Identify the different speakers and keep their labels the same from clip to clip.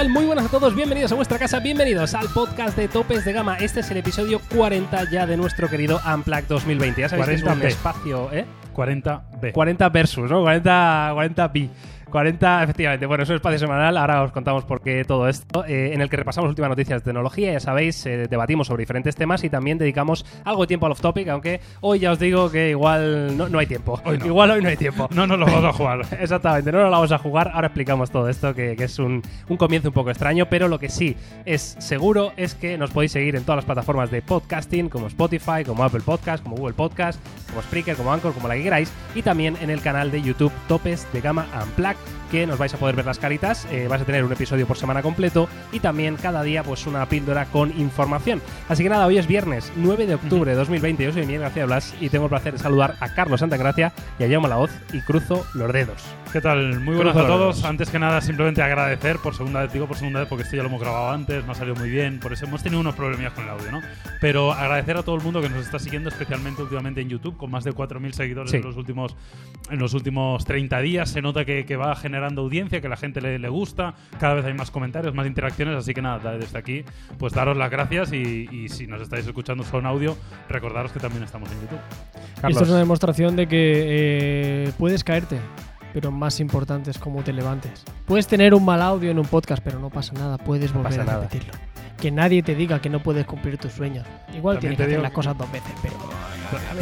Speaker 1: tal? Muy buenas a todos, bienvenidos a vuestra casa, bienvenidos al podcast de Topes de Gama. Este es el episodio 40 ya de nuestro querido Unplugged 2020. Ya sabéis que es un
Speaker 2: 40B.
Speaker 1: espacio, ¿eh?
Speaker 2: 40B.
Speaker 1: 40 versus, ¿no? 40, 40 pi. 40, efectivamente. Bueno, es un espacio semanal. Ahora os contamos por qué todo esto. eh, en el que repasamos últimas noticias de tecnología. Ya sabéis, eh, debatimos sobre diferentes temas y también dedicamos algo de tiempo al off-topic. Aunque hoy ya os digo que igual no, no hay tiempo.
Speaker 2: Hoy no.
Speaker 1: Igual hoy no hay tiempo.
Speaker 2: No nos lo vamos a jugar.
Speaker 1: Exactamente, no nos la vamos a jugar. Ahora explicamos todo esto, que, que es un, un comienzo un poco extraño, pero lo que sí es seguro es que nos podéis seguir en todas las plataformas de podcasting, como Spotify, como Apple Podcast, como Google Podcast, como Spreaker, como Anchor, como la que queráis, y también en el canal de YouTube Topes de Gama Unplugged, que nos vais a poder ver las caritas. eh, vais a tener un episodio por semana completo y también cada día pues una píldora con información. Así que nada, hoy es viernes 9 de octubre de 2020. Yo soy Miguel García Blas y tengo el placer de saludar a Carlos Santagracia y a Jaume Laoz y cruzo los dedos.
Speaker 2: ¿Qué tal? Muy buenas a todos. Antes que nada, simplemente agradecer por segunda vez, digo por segunda vez porque esto ya lo hemos grabado antes, no ha salido muy bien, por eso hemos tenido unos problemillas con el audio, ¿no? Pero agradecer a todo el mundo que nos está siguiendo, especialmente últimamente en YouTube, con más de 4.000 seguidores
Speaker 1: Sí.
Speaker 2: en, los últimos, en los últimos 30 días. Se nota que, que va generando audiencia, que la gente le, le gusta, cada vez hay más comentarios, más interacciones, así que nada, desde aquí, pues daros las gracias y, y si nos estáis escuchando solo en audio, recordaros que también estamos en YouTube.
Speaker 1: Carlos.
Speaker 3: esto es una demostración de que eh, puedes caerte, pero más importante es cómo te levantes. Puedes tener un mal audio en un podcast, pero no pasa nada, puedes volver a
Speaker 1: nada.
Speaker 3: repetirlo. Que nadie te diga que no puedes cumplir tus sueños. Igual
Speaker 2: También
Speaker 3: tienes que hacer las cosas dos veces, pero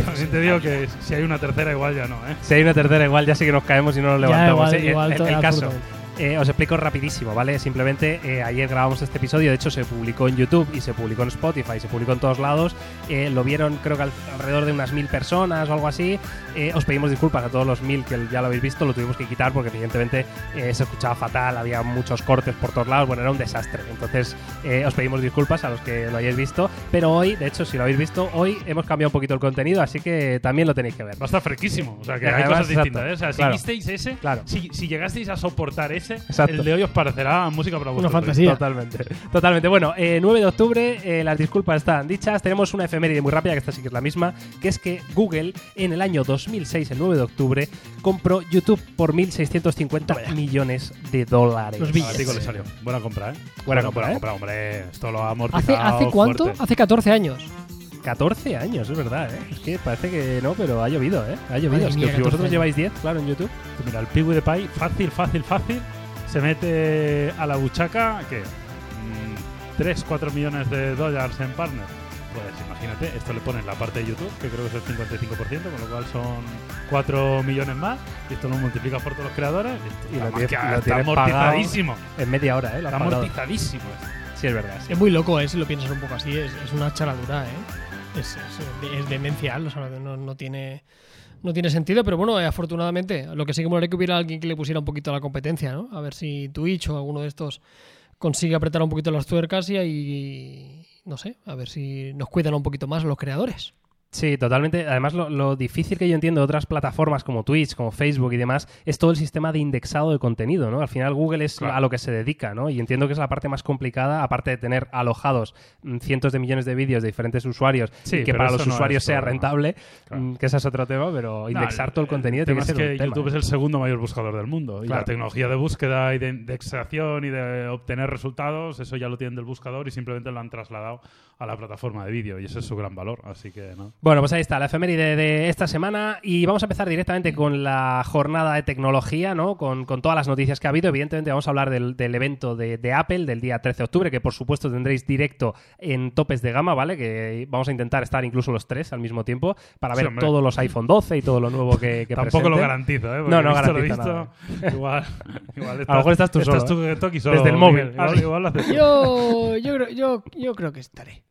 Speaker 2: También te digo que si hay una tercera, igual ya no, ¿eh?
Speaker 1: Si hay una tercera, igual ya sí que nos caemos y no nos
Speaker 3: ya
Speaker 1: levantamos.
Speaker 3: igual,
Speaker 1: ¿eh?
Speaker 3: igual
Speaker 1: el, caso. Eh, os explico rapidísimo, ¿vale? Simplemente eh, ayer grabamos este episodio, de hecho se publicó en YouTube y se publicó en Spotify, se publicó en todos lados. Eh, lo vieron creo que al- alrededor de unas mil personas o algo así. Eh, os pedimos disculpas a todos los mil que ya lo habéis visto, lo tuvimos que quitar porque evidentemente eh, se escuchaba fatal, había muchos cortes por todos lados, bueno, era un desastre. Entonces eh, os pedimos disculpas a los que lo hayáis visto, pero hoy, de hecho, si lo habéis visto, hoy hemos cambiado un poquito el contenido, así que también lo tenéis que ver.
Speaker 2: Va a estar fresquísimo. O sea, que hay
Speaker 1: además,
Speaker 2: cosas distintas. O sea, si
Speaker 1: Claro.
Speaker 2: visteis ese,
Speaker 1: Claro.
Speaker 2: si, si llegasteis a soportar ese,
Speaker 1: Exacto.
Speaker 2: el de hoy os parecerá música para vosotros.
Speaker 3: fantasía.
Speaker 1: Totalmente. Totalmente. Bueno, eh, 9 de octubre, eh, las disculpas están dichas. Tenemos una efeméride muy rápida, que esta sí que es la misma, que es que Google en el año 2006, el 9 de octubre, compró YouTube por 1.650 millones de dólares.
Speaker 3: Los
Speaker 2: A
Speaker 3: billetes.
Speaker 2: Tico le salió. Buena compra, ¿eh?
Speaker 1: Buena compra,
Speaker 2: buena
Speaker 1: ¿eh?
Speaker 2: compra, hombre. Esto lo ha
Speaker 3: ¿Hace,
Speaker 2: amortizado
Speaker 3: ¿Hace cuánto?
Speaker 2: fuerte.
Speaker 3: Hace 14 años.
Speaker 1: 14 años, es verdad, ¿eh? Es que parece que no, pero ha llovido, ¿eh? Ha llovido. Es
Speaker 3: mía,
Speaker 1: que si
Speaker 3: 14
Speaker 1: vosotros
Speaker 3: años.
Speaker 1: lleváis 10, claro, en YouTube.
Speaker 2: Pues Mira, el Piggy de Pie, fácil, fácil, fácil. Se mete a la buchaca, ¿qué? 3, 4 millones de dólares en partner. Pues imagínate, esto le pones la parte de YouTube, que creo que es el 55%, con lo cual son 4 millones más. Y esto lo multiplicas por todos los creadores. Y,
Speaker 1: Y
Speaker 2: está
Speaker 1: lo
Speaker 2: más
Speaker 1: tiene-
Speaker 2: que-
Speaker 1: lo
Speaker 2: está amortizadísimo.
Speaker 1: En media hora, ¿eh? Lo
Speaker 2: Está amortizadísimo.
Speaker 1: Sí, es verdad. sí.
Speaker 3: Es muy loco, ¿eh? Si lo piensas un poco así, es, es una charadura, ¿eh? Es, es- es demencial, o sea, no, no tiene... No tiene sentido, pero bueno, eh, afortunadamente, lo que sí que me molaría que hubiera alguien que le pusiera un poquito a la competencia, ¿no? A ver si Twitch o alguno de estos consigue apretar un poquito las tuercas y no sé, a ver si nos cuidan un poquito más los creadores.
Speaker 1: Sí, totalmente. Además, lo, lo difícil que yo entiendo de otras plataformas como Twitch, como Facebook y demás, es todo el sistema de indexado de contenido, ¿no? Al final Google es
Speaker 2: Claro.
Speaker 1: a lo que se dedica, ¿no? Y entiendo que es la parte más complicada, aparte de tener alojados cientos de millones de vídeos de diferentes usuarios
Speaker 2: Sí,
Speaker 1: y que para los
Speaker 2: no
Speaker 1: usuarios sea rentable,
Speaker 2: Claro.
Speaker 1: mm, que ese es otro tema, pero indexar
Speaker 2: No,
Speaker 1: todo el contenido tiene
Speaker 2: tema
Speaker 1: que ser
Speaker 2: es que
Speaker 1: un tema,
Speaker 2: YouTube
Speaker 1: ¿eh?
Speaker 2: es el segundo mayor buscador del mundo. Y
Speaker 1: Claro.
Speaker 2: la tecnología de búsqueda y de indexación y de obtener resultados, eso ya lo tienen del buscador y simplemente lo han trasladado a la plataforma de vídeo. Y ese es su gran valor. Así que, ¿no?
Speaker 1: Bueno, pues ahí está, la efeméride de esta semana y vamos a empezar directamente con la jornada de tecnología, ¿no? Con, con todas las noticias que ha habido. Evidentemente vamos a hablar del, del evento de, de Apple del día 13 de octubre, que por supuesto tendréis directo en topes de gama, ¿vale? Que vamos a intentar estar incluso los tres al mismo tiempo para ver todos los iPhone 12 y todo lo nuevo que, que
Speaker 2: Tampoco lo garantizo, ¿eh? Porque
Speaker 1: No, no
Speaker 2: visto lo
Speaker 1: garantiza
Speaker 2: visto, Igual, igual
Speaker 1: A lo mejor estás tú
Speaker 2: estás
Speaker 1: solo,
Speaker 2: tú,
Speaker 1: ¿eh?
Speaker 2: Toki, solo,
Speaker 1: Desde el móvil.
Speaker 2: Miguel. Igual,
Speaker 1: Así.
Speaker 2: igual lo haces tú.
Speaker 3: Yo, yo, creo, yo, yo creo que estaré.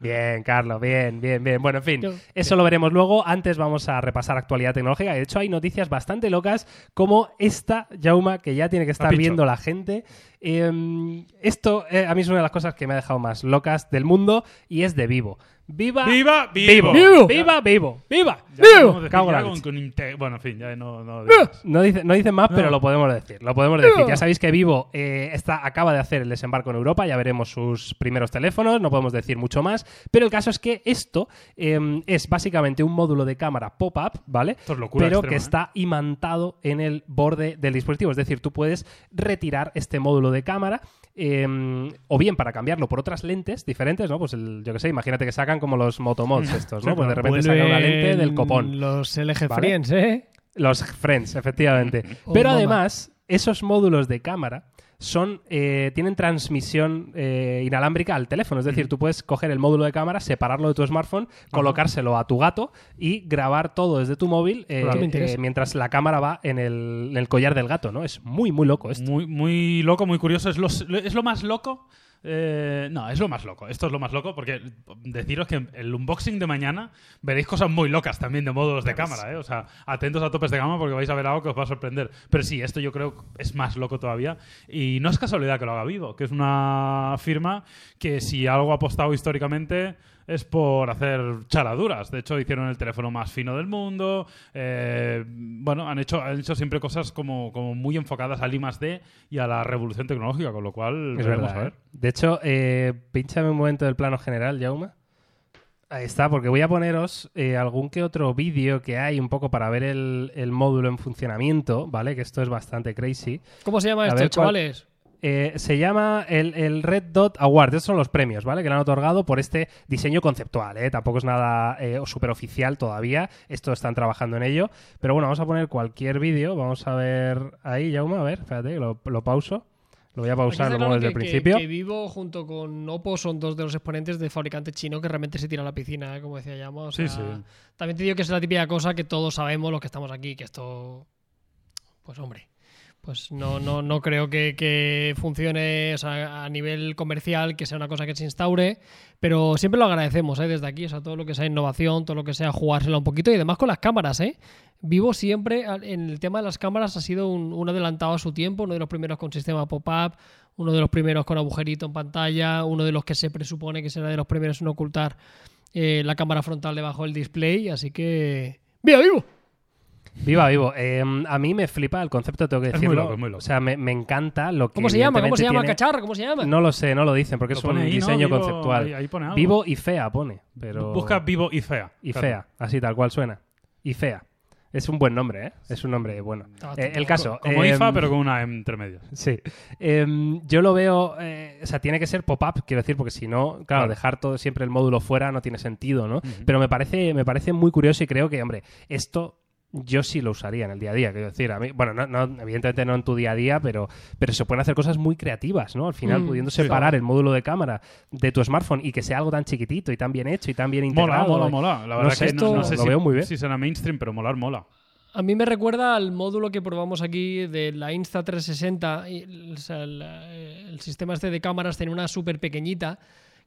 Speaker 1: Bien, Carlos, bien, bien, bien. Bueno, en fin,
Speaker 3: Yo-
Speaker 1: eso lo veremos luego. Antes vamos a repasar actualidad tecnológica. De hecho, hay noticias bastante locas como esta, Jauma, que ya tiene que estar viendo la gente. Eh, esto eh, a mí es una de las cosas que me ha dejado más locas del mundo y es de Vivo. ¡Viva!
Speaker 2: ¡Viva!
Speaker 1: ¡Vivo!
Speaker 3: ¡Vivo!
Speaker 1: ¡Viva! ¡Vivo! ¡Viva!
Speaker 3: ¡Vivo!
Speaker 1: Cago en la leche.
Speaker 2: Bueno, en fin, ya no, no.
Speaker 1: No, dice, no dicen más,
Speaker 2: No.
Speaker 1: pero lo podemos decir. Lo podemos decir. Ya sabéis que Vivo eh, está, acaba de hacer el desembarco en Europa, ya veremos sus primeros teléfonos, no podemos decir mucho más. Pero el caso es que esto eh, es básicamente un módulo de cámara pop-up, ¿vale?
Speaker 2: Esto es locura
Speaker 1: pero
Speaker 2: extrema,
Speaker 1: que
Speaker 2: ¿eh?
Speaker 1: está imantado en el borde del dispositivo. Es decir, tú puedes retirar este módulo de cámara em, o bien para cambiarlo por otras lentes diferentes, ¿no? Pues el, yo que sé, imagínate que sacan como los motomods estos, ¿no? Pues de repente sacan una lente del copón.
Speaker 3: Los LG
Speaker 1: ¿Vale?
Speaker 3: Friends, ¿eh?
Speaker 1: Los Friends, efectivamente.
Speaker 3: Oh,
Speaker 1: Pero
Speaker 3: mama.
Speaker 1: además, esos módulos de cámara son eh, tienen transmisión eh, inalámbrica al teléfono. Es decir, tú puedes coger el módulo de cámara, separarlo de tu smartphone, colocárselo a tu gato y grabar todo desde tu móvil eh, eh, mientras la cámara va en el, en el collar del gato, ¿no? Es muy, muy loco esto.
Speaker 2: Muy, muy loco, muy curioso. Es lo, es lo más loco. Eh, no, es lo más loco. Esto es lo más loco porque deciros que el unboxing de mañana veréis cosas muy locas también de módulos de cámara. ¿eh? O sea, atentos a topes de gama porque vais a ver algo que os va a sorprender. Pero sí, esto yo creo que es más loco todavía. Y no es casualidad que lo haga Vivo, que es una firma que si algo ha apostado históricamente es por hacer charaduras. De hecho, hicieron el teléfono más fino del mundo. eh, bueno, han hecho, han hecho siempre cosas como, como muy enfocadas al I D y a la revolución tecnológica, con lo cual
Speaker 1: Es
Speaker 2: veremos
Speaker 1: verdad.
Speaker 2: a ver.
Speaker 1: ¿eh? De hecho, eh, pínchame un momento del plano general, Jaume. Ahí está, porque voy a poneros eh, algún que otro vídeo que hay un poco para ver el, el módulo en funcionamiento, ¿vale? Que esto es bastante crazy.
Speaker 3: ¿Cómo se llama
Speaker 1: A
Speaker 3: esto,
Speaker 1: ver, ¿cuál-
Speaker 3: chavales?
Speaker 1: Eh, se llama el, el Red Dot Award. Estos son los premios, ¿vale? Que le han otorgado por este diseño conceptual, ¿eh? Tampoco es nada eh, súper oficial todavía. Esto están trabajando en ello. Pero bueno, vamos a poner cualquier vídeo. Vamos a ver ahí, Jaume. A ver, espérate, que lo, lo pauso. Lo voy a pausar, desde
Speaker 3: que-
Speaker 1: el
Speaker 3: que-
Speaker 1: principio.
Speaker 3: Que Vivo junto con Oppo son dos de los exponentes de fabricante chino que realmente se tira a la piscina, ¿eh? como decía Yama. O
Speaker 2: Sí,
Speaker 3: sea,
Speaker 2: sí.
Speaker 3: También te digo que es la típica cosa que todos sabemos los que estamos aquí, que esto, pues hombre, pues no, no, no creo que, funcione a nivel comercial, que sea una cosa que se instaure, pero siempre lo agradecemos ¿eh? desde aquí, o sea, todo lo que sea innovación, todo lo que sea jugársela un poquito y además con las cámaras, ¿eh? Vivo siempre en el tema de las cámaras ha sido un, un adelantado a su tiempo, uno de los primeros con sistema pop-up, uno de los primeros con agujerito en pantalla, uno de los que se presupone que será de los primeros en ocultar eh, la cámara frontal debajo del display, así que... ¡Viva Vivo!
Speaker 1: Viva vivo. Eh, a mí me flipa el concepto, tengo que
Speaker 2: Es muy
Speaker 1: decirlo.
Speaker 2: loco, es muy loco.
Speaker 1: O sea, me, me encanta lo que.
Speaker 3: ¿Cómo se llama? ¿Cómo se llama, cacharro? ¿Cómo se llama?
Speaker 1: No lo sé, no lo dicen porque
Speaker 2: Lo
Speaker 1: es un diseño
Speaker 2: Vivo-
Speaker 1: conceptual.
Speaker 2: ahí- ahí pone algo.
Speaker 1: Vivo y fea pone. Pero...
Speaker 2: Busca vivo y fea.
Speaker 1: Y
Speaker 2: Claro.
Speaker 1: fea, así tal cual suena. Y fea. Es un buen nombre, ¿eh? Es un nombre bueno.
Speaker 3: Está
Speaker 1: Eh, el caso.
Speaker 2: Como
Speaker 1: em,
Speaker 2: IFA, pero con una M entre medias.
Speaker 1: Sí. Em, yo lo veo. eh, o sea, tiene que ser pop-up, quiero decir, porque si no, claro,
Speaker 2: Claro.
Speaker 1: dejar todo siempre el módulo fuera no tiene sentido, ¿no? Pero me parece, me parece muy curioso y creo que, hombre, esto. Yo sí lo usaría en el día a día, quiero decir, a mí, bueno, no, no, evidentemente no en tu día a día, pero, pero se pueden hacer cosas muy creativas, ¿no? Al final,
Speaker 3: Mm,
Speaker 1: pudiendo
Speaker 3: sí.
Speaker 1: separar el módulo de cámara de tu smartphone y que sea algo tan chiquitito y tan bien hecho y tan bien
Speaker 2: Mola,
Speaker 1: integrado.
Speaker 2: mola,
Speaker 1: eh,
Speaker 2: mola. La
Speaker 1: no
Speaker 2: verdad
Speaker 1: sé,
Speaker 2: que
Speaker 1: esto
Speaker 2: no, no sé
Speaker 1: lo
Speaker 2: si,
Speaker 1: veo muy bien.
Speaker 2: si será mainstream, pero molar mola.
Speaker 3: A mí me recuerda al módulo que probamos aquí de la Insta360. y, o sea, el, eh, el sistema este de cámaras tenía una súper pequeñita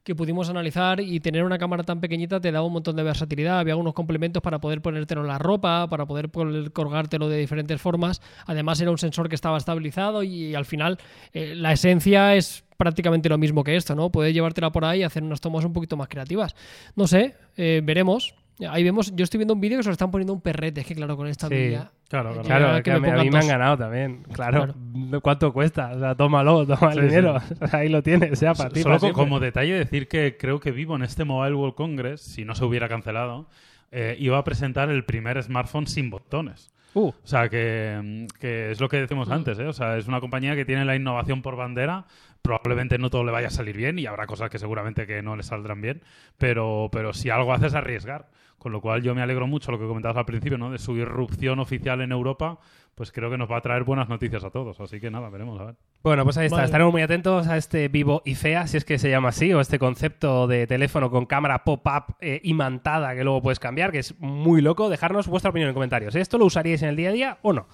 Speaker 3: que pudimos analizar y tener una cámara tan pequeñita te daba un montón de versatilidad. Había algunos complementos para poder ponértelo en la ropa, para poder colgártelo de diferentes formas. Además era un sensor que estaba estabilizado y, al final eh, la esencia es prácticamente lo mismo que esto, ¿no? Puedes llevártela por ahí y hacer unas tomas un poquito más creativas. No sé, eh, veremos. Ahí vemos, yo estoy viendo un vídeo que se lo están poniendo un perrete, es que claro, con esta
Speaker 1: Sí.
Speaker 3: milla-
Speaker 2: Claro, claro.
Speaker 1: Claro,
Speaker 3: Ya
Speaker 1: es
Speaker 3: que
Speaker 1: que a mí, a mí me han ganado también. Claro.
Speaker 2: Claro.
Speaker 1: ¿Cuánto cuesta? O sea, tómalo, toma
Speaker 2: Sí,
Speaker 1: el dinero.
Speaker 2: sí.
Speaker 1: Ahí lo tienes, sea para ti.
Speaker 2: Solo
Speaker 1: para
Speaker 2: como detalle decir que creo que Vivo en este Mobile World Congress, si no se hubiera cancelado, eh, iba a presentar el primer smartphone sin botones.
Speaker 1: Uh,
Speaker 2: O sea, que, que es lo que decimos antes, ¿eh? O sea, es una compañía que tiene la innovación por bandera. Probablemente no todo le vaya a salir bien y habrá cosas que seguramente que no le saldrán bien, pero, pero si algo hace es arriesgar. Con lo cual yo me alegro mucho lo que comentabas al principio, ¿no? De su irrupción oficial en Europa, pues creo que nos va a traer buenas noticias a todos. Así que nada, veremos, a ver.
Speaker 1: Bueno, pues ahí está.
Speaker 3: Vale.
Speaker 1: Estaremos muy atentos a este Vivo y Fea, si es que se llama así, o este concepto de teléfono con cámara pop-up eh, imantada que luego puedes cambiar, que es muy loco. Dejarnos vuestra opinión en comentarios. ¿Esto lo usaríais en el día a día o no?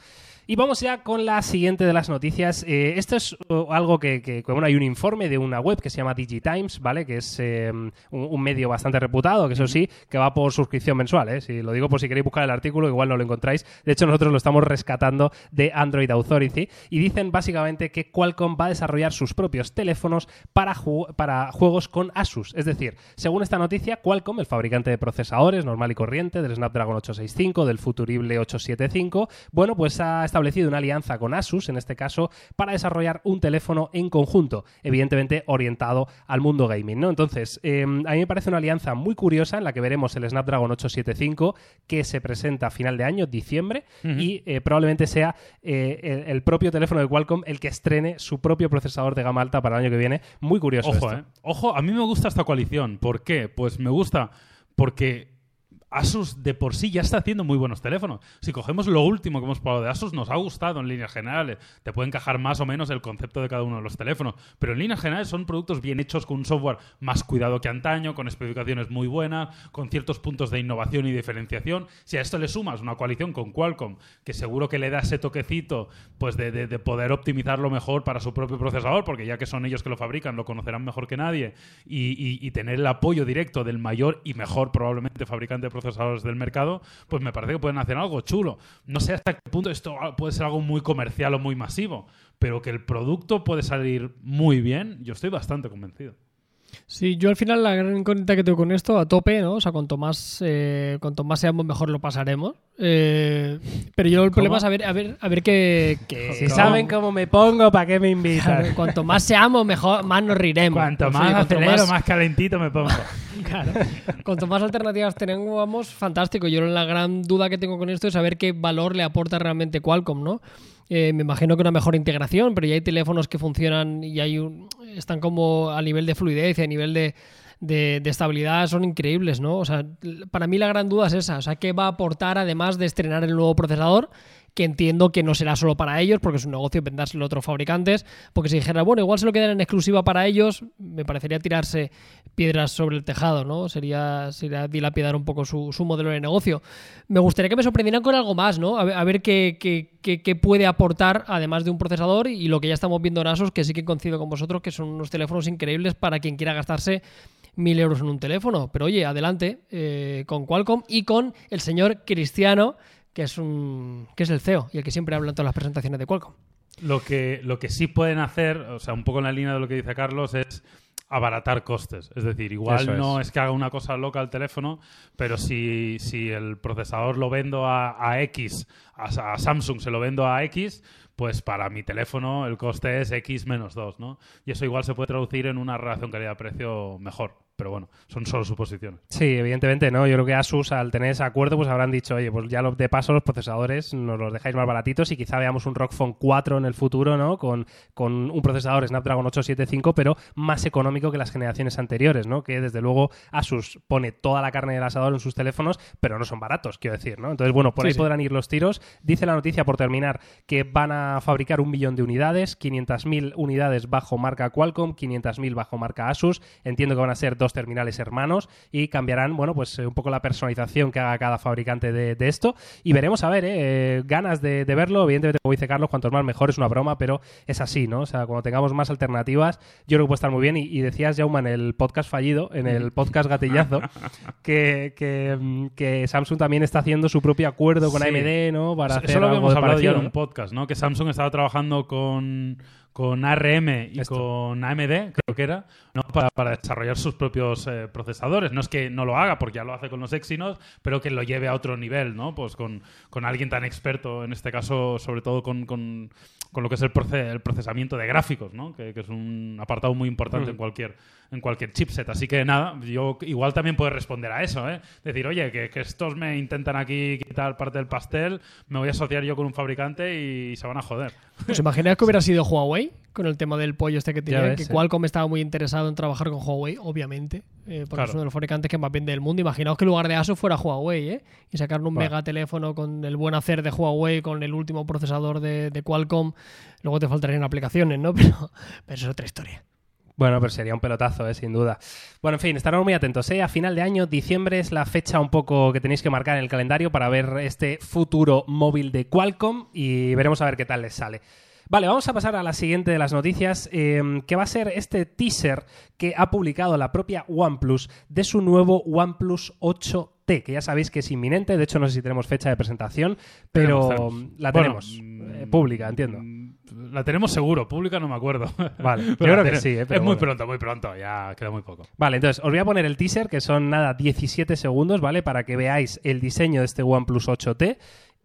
Speaker 1: Y vamos ya con la siguiente de las noticias. Eh, esto es uh, algo que, que- que, bueno, hay un informe de una web que se llama DigiTimes, ¿vale? Que es eh, un, un medio bastante reputado, que eso sí, que va por suscripción mensual, ¿eh? Si lo digo por si queréis buscar el artículo, igual no lo encontráis. De hecho, nosotros lo estamos rescatando de Android Authority y dicen básicamente que Qualcomm va a desarrollar sus propios teléfonos para, ju- para juegos con Asus. Es decir, según esta noticia, Qualcomm, el fabricante de procesadores normal y corriente del Snapdragon 865, del futurible 875, bueno, pues ha estado establecido una alianza con Asus, en este caso, para desarrollar un teléfono en conjunto, evidentemente orientado al mundo gaming, ¿no? Entonces, eh, a mí me parece una alianza muy curiosa en la que veremos el Snapdragon 875 que se presenta a final de año, diciembre, y eh, probablemente sea eh, el, el propio teléfono de Qualcomm el que estrene su propio procesador de gama alta para el año que viene. Muy curioso.
Speaker 2: Ojo,
Speaker 1: esto.
Speaker 2: eh. Ojo, a mí me gusta esta coalición. ¿Por qué? Pues me gusta porque Asus de por sí ya está haciendo muy buenos teléfonos. Si cogemos lo último que hemos probado de Asus, nos ha gustado en líneas generales. Te puede encajar más o menos el concepto de cada uno de los teléfonos. Pero en líneas generales son productos bien hechos con un software más cuidado que antaño, con especificaciones muy buenas, con ciertos puntos de innovación y diferenciación. Si a esto le sumas una coalición con Qualcomm, que seguro que le da ese toquecito pues de, de- de poder optimizarlo mejor para su propio procesador, porque ya que son ellos que lo fabrican, lo conocerán mejor que nadie, y, tener el apoyo directo del mayor y mejor probablemente fabricante de procesadores del mercado, pues me parece que pueden hacer algo chulo. No sé hasta qué punto esto puede ser algo muy comercial o muy masivo, pero que el producto puede salir muy bien, yo estoy bastante convencido.
Speaker 3: Sí, yo al final la gran incógnita que tengo con esto, a tope, ¿no? O sea, cuanto más, eh, cuanto más seamos, mejor lo pasaremos. Eh, pero yo el problema es a ver, a ver, a ver qué...
Speaker 1: Si saben cómo me pongo, ¿para qué me invitan?
Speaker 3: Claro, cuanto más seamos, mejor, más nos riremos.
Speaker 2: Cuanto más
Speaker 3: cuanto
Speaker 2: acelero, más... calentito me pongo.
Speaker 3: Claro. Cuanto más alternativas tengamos, fantástico. Yo la gran duda que tengo con esto es saber qué valor le aporta realmente Qualcomm, ¿no? Eh, me imagino que una mejor integración, pero ya hay teléfonos que funcionan y hay un- están como a nivel de fluidez y a nivel de, de- de estabilidad son increíbles, ¿no? O sea, para mí la gran duda es esa. O sea, ¿qué va a aportar además de estrenar el nuevo procesador? Que entiendo que no será solo para ellos, porque es un negocio vendárselo a otros fabricantes. Porque si dijera, bueno, igual se lo quedan en exclusiva para ellos, me parecería tirarse piedras sobre el tejado, ¿no? Sería, sería dilapidar un poco su, su modelo de negocio. Me gustaría que me sorprendieran con algo más, ¿no? A ver, a ver qué, qué- qué- puede aportar, además de un procesador, y lo que ya estamos viendo en Asus, que sí que coincido con vosotros, que son unos teléfonos increíbles para quien quiera gastarse mil euros en un teléfono. Pero oye, adelante eh, con Qualcomm y con el señor Cristiano, que es, un, que es el CEO y el que siempre habla en todas las presentaciones de Qualcomm.
Speaker 2: Lo que, lo que sí pueden hacer, o sea, un poco en la línea de lo que dice Carlos, es abaratar costes. Es decir, igual
Speaker 1: Eso
Speaker 2: no es que haga una cosa loca al teléfono, pero si, si el procesador lo vendo a, a X, a, a Samsung se lo vendo a X, pues para mi teléfono el coste es X menos 2, ¿no? Y eso igual se puede traducir en una relación calidad-precio mejor. Pero bueno, son solo suposiciones.
Speaker 1: Sí, evidentemente, ¿no? Yo creo que Asus, al tener ese acuerdo, pues habrán dicho, oye, pues ya de paso los procesadores nos los dejáis más baratitos y quizá veamos un ROG Phone 4 en el futuro, ¿no? Con, con un procesador Snapdragon 875, pero más económico que las generaciones anteriores, ¿no? Que desde luego Asus pone toda la carne del asador en sus teléfonos, pero no son baratos, quiero decir, ¿no? Entonces, bueno, por
Speaker 3: Sí,
Speaker 1: ahí
Speaker 3: sí.
Speaker 1: podrán ir los tiros. Dice la noticia, por terminar, que van a fabricar un millón de unidades, 500.000 unidades bajo marca Qualcomm, 500.000 bajo marca Asus. Entiendo que van a ser dos terminales hermanos y cambiarán, bueno, pues eh, un poco la personalización que haga cada fabricante de, de esto. Y veremos, a ver, eh, eh, ganas de, de verlo. Evidentemente, como dice Carlos, cuantos más mejor es una broma, pero es así, ¿no? O sea, cuando tengamos más alternativas, yo creo que puede estar muy bien. Y, y decías, Jaume, en el podcast fallido, en el podcast gatillazo, que, que, mm, que Samsung también está haciendo su propio acuerdo con
Speaker 2: Sí.
Speaker 1: AMD, ¿no? Para hacer
Speaker 2: Eso lo habíamos
Speaker 1: de
Speaker 2: hablado ya en un podcast, ¿no? Que Samsung estaba trabajando con, con ARM y
Speaker 1: Esto.
Speaker 2: con AMD, creo que era, ¿no? para, para desarrollar sus propios eh, procesadores. No es que no lo haga, porque ya lo hace con los Exynos, pero que lo lleve a otro nivel, ¿no? Pues con, con alguien tan experto, en este caso, sobre todo con, con- con lo que es el, el procesamiento de gráficos, ¿no? Que, que es un apartado muy importante
Speaker 1: Mm.
Speaker 2: en cualquier en cualquier chipset. Así que nada, yo igual también puedo responder a eso, ¿eh? Decir, oye, que, que estos me intentan aquí quitar parte del pastel, me voy a asociar yo con un fabricante y se van a joder.
Speaker 3: ¿Os imagináis que hubiera sido Huawei con el tema del pollo este que tenía?
Speaker 1: ves,
Speaker 3: que
Speaker 1: sí.
Speaker 3: Qualcomm estaba muy interesado en trabajar con Huawei, obviamente, eh, porque
Speaker 2: Claro.
Speaker 3: es uno de los fabricantes que más vende del mundo. Imaginaos que en lugar de Asus fuera Huawei, ¿eh? Y sacar un
Speaker 1: Bueno.
Speaker 3: mega teléfono con el buen hacer de Huawei, con el último procesador de, de Qualcomm. Luego te faltarían aplicaciones, ¿no? Pero, pero eso es otra historia.
Speaker 1: Bueno, pero sería un pelotazo, ¿eh? sin duda. Bueno, en fin, estaremos muy atentos. ¿eh? A final de año, diciembre es la fecha un poco que tenéis que marcar en el calendario para ver este futuro móvil de Qualcomm y veremos a ver qué tal les sale. Vale, vamos a pasar a la siguiente de las noticias, eh, que va a ser este teaser que ha publicado la propia OnePlus de su nuevo OnePlus 8T, que ya sabéis que es inminente, de hecho no sé si tenemos fecha de presentación, pero
Speaker 2: Tenemos, tenemos.
Speaker 1: la tenemos.
Speaker 2: mm,
Speaker 1: eh, pública, entiendo.
Speaker 2: La tenemos seguro, pública no me acuerdo.
Speaker 1: Vale, yo
Speaker 2: Pero
Speaker 1: creo que sí, eh,
Speaker 2: es
Speaker 1: pero
Speaker 2: muy
Speaker 1: bueno.
Speaker 2: pronto, muy pronto, ya queda muy poco.
Speaker 1: Vale, entonces os voy a poner el teaser, que son nada 17 segundos, ¿vale? Para que veáis el diseño de este OnePlus 8T.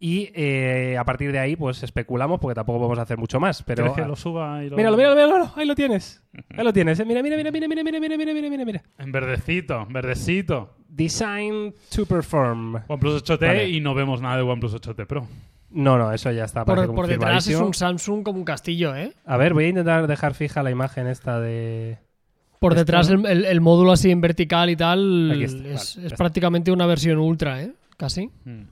Speaker 1: Y eh, a partir de ahí, pues especulamos, porque tampoco a hacer mucho más. Pero,
Speaker 2: ¿Quieres que lo suba y lo...
Speaker 1: Míralo, míralo, míralo, ahí lo tienes. Ahí lo tienes. eh. Mira, mira, mira, mira, mira, mira, mira, mira, mira, mira, mira.
Speaker 2: En verdecito, en verdecito.
Speaker 1: Design to perform.
Speaker 2: OnePlus 8T
Speaker 1: Vale.
Speaker 2: y no vemos nada de OnePlus 8T Pro.
Speaker 1: No, no, eso ya está.
Speaker 3: Por, por detrás es un Samsung como un castillo, ¿eh?
Speaker 1: A ver, voy a intentar dejar fija la imagen esta de...
Speaker 3: Por
Speaker 1: Esto-
Speaker 3: detrás el, el- el módulo así en vertical y tal
Speaker 1: está,
Speaker 3: es,
Speaker 1: vale,
Speaker 3: es prácticamente una versión ultra, ¿eh? Casi.
Speaker 2: Mm.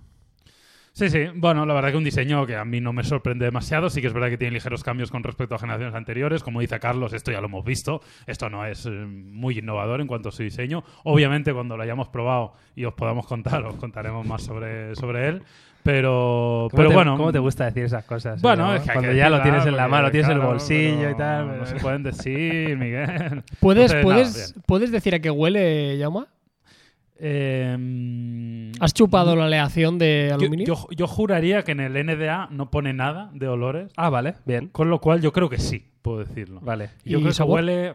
Speaker 2: Sí, sí. Bueno, la verdad que un diseño que a mí no me sorprende demasiado. Sí que es verdad que tiene ligeros cambios con respecto a generaciones anteriores. Como dice Carlos, esto ya lo hemos visto. Esto no es eh, muy innovador en cuanto a su diseño. Obviamente, cuando lo hayamos probado y os podamos contar, os contaremos más sobre, sobre él. Pero,
Speaker 1: ¿Cómo
Speaker 2: pero
Speaker 1: te,
Speaker 2: bueno.
Speaker 1: ¿Cómo te gusta decir esas cosas?
Speaker 2: Bueno,
Speaker 1: ¿no?
Speaker 2: es que
Speaker 1: Cuando
Speaker 2: que
Speaker 1: ya lo tienes en la mano, lo tienes en el bolsillo y tal.
Speaker 2: No se pueden decir, Miguel.
Speaker 3: ¿Puedes,
Speaker 2: Entonces,
Speaker 3: puedes. ¿Puedes decir a qué huele, Yauma?
Speaker 2: Eh,
Speaker 3: ¿Has chupado la aleación de aluminio?
Speaker 2: yo- yo juraría que en el NDA no pone nada de olores.
Speaker 1: Ah, vale, bien.
Speaker 2: Con lo cual yo creo que sí, puedo decirlo.
Speaker 1: Vale.
Speaker 2: Yo
Speaker 3: ¿Y
Speaker 2: creo
Speaker 3: sabor?
Speaker 2: que huele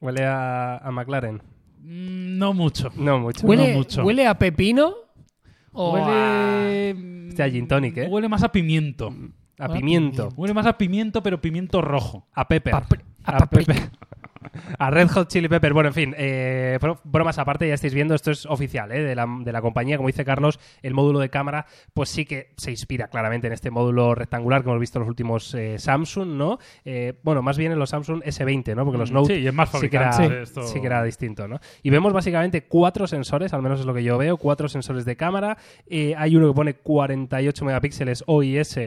Speaker 1: Huele a, a McLaren.
Speaker 2: mm, no mucho.
Speaker 1: No mucho.
Speaker 3: ¿Huele,
Speaker 2: no mucho.
Speaker 3: ¿Huele a pepino? ¿O a-
Speaker 2: Huele.
Speaker 1: Hostia, gin tonic, ¿eh?
Speaker 2: Huele más a pimiento.
Speaker 1: A pimiento.
Speaker 2: Huele más a pimiento, pero pimiento rojo.
Speaker 1: A pepper.
Speaker 3: Papri- a
Speaker 1: pepper. A Red Hot Chili Pepper. Bueno, en fin, eh, bro- bromas aparte, ya estáis viendo, esto es oficial ¿eh? de, la, de la compañía. Como dice Carlos, el módulo de cámara, pues sí que se inspira claramente en este módulo rectangular que hemos visto en los últimos eh, Samsung, ¿no? Bueno, más bien en los Samsung S20, ¿no? Porque los Note
Speaker 2: Mm, Sí, y es más
Speaker 1: sí que, era,
Speaker 2: esto-
Speaker 1: sí que era distinto, ¿no? Y vemos básicamente cuatro sensores, al menos es lo que yo veo, cuatro sensores de cámara. Hay uno que pone 48 megapíxeles OIS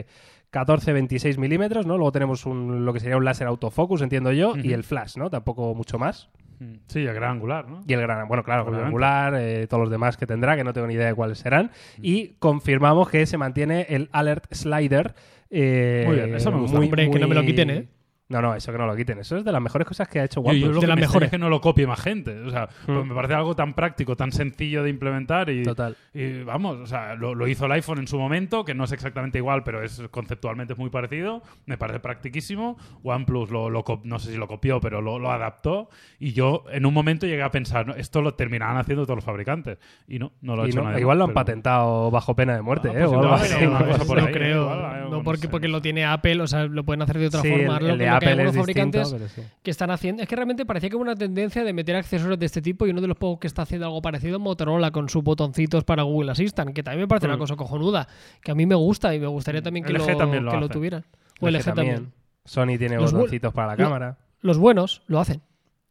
Speaker 1: 14-26 milímetros, ¿no? Luego tenemos un, lo que sería un láser autofocus, entiendo yo, y el flash, ¿no? Tampoco mucho más.
Speaker 2: Mm, Sí, el gran angular, ¿no?
Speaker 1: Y el gran, bueno, claro, el
Speaker 2: Obviamente.
Speaker 1: angular, eh, todos los demás que tendrá, que no tengo ni idea de cuáles serán. Y confirmamos que se mantiene el alert slider. eh,
Speaker 2: Muy bien, eso me gusta.
Speaker 3: Hombre, que no me lo quiten, ¿eh?
Speaker 1: No, no, eso que no lo quiten. Eso es de las mejores cosas que ha hecho
Speaker 2: Yo,
Speaker 1: OnePlus.
Speaker 2: yo lo
Speaker 3: De
Speaker 2: que
Speaker 3: las
Speaker 2: me
Speaker 3: mejores.
Speaker 2: es que no lo copie más gente. O sea, pues
Speaker 1: Mm.
Speaker 2: me parece algo tan práctico, tan sencillo de implementar y,
Speaker 1: Total.
Speaker 2: y vamos, o sea, lo, lo hizo el iPhone en su momento, que no es exactamente igual, pero es conceptualmente es muy parecido. Me parece practiquísimo. OnePlus lo, lo cop- no sé si lo copió, pero lo, lo adaptó. Y yo en un momento llegué a pensar, ¿no? esto lo terminarán haciendo todos los fabricantes. Y no, no lo ha hecho
Speaker 1: no-
Speaker 2: nadie
Speaker 1: igual lo han
Speaker 2: pero-
Speaker 1: patentado bajo pena de muerte,
Speaker 2: Ah,
Speaker 1: ¿eh?
Speaker 2: pues
Speaker 1: O algo
Speaker 2: igual
Speaker 1: así.
Speaker 2: hay una cosa por
Speaker 3: no
Speaker 2: ahí,
Speaker 3: creo.
Speaker 2: igual algo,
Speaker 3: no
Speaker 2: no
Speaker 3: porque,
Speaker 2: sé.
Speaker 3: porque lo tiene Apple, o sea, lo pueden hacer de otra
Speaker 1: Sí,
Speaker 3: forma.
Speaker 1: el, el de
Speaker 3: que hay algunos
Speaker 1: es distinto,
Speaker 3: fabricantes
Speaker 1: pero sí.
Speaker 3: que están haciendo. Es que realmente parecía como una tendencia de meter accesorios de este tipo y uno de los pocos que está haciendo algo parecido es Motorola con sus botoncitos para Google Assistant, que también me parece una
Speaker 1: Mm.
Speaker 3: cosa cojonuda, que a mí me gusta y me gustaría también que,
Speaker 2: LG
Speaker 3: lo,
Speaker 2: también lo
Speaker 3: que lo tuvieran. O LG, también.
Speaker 1: Sony tiene
Speaker 3: Los
Speaker 1: botoncitos para la cámara.
Speaker 3: Los buenos lo hacen.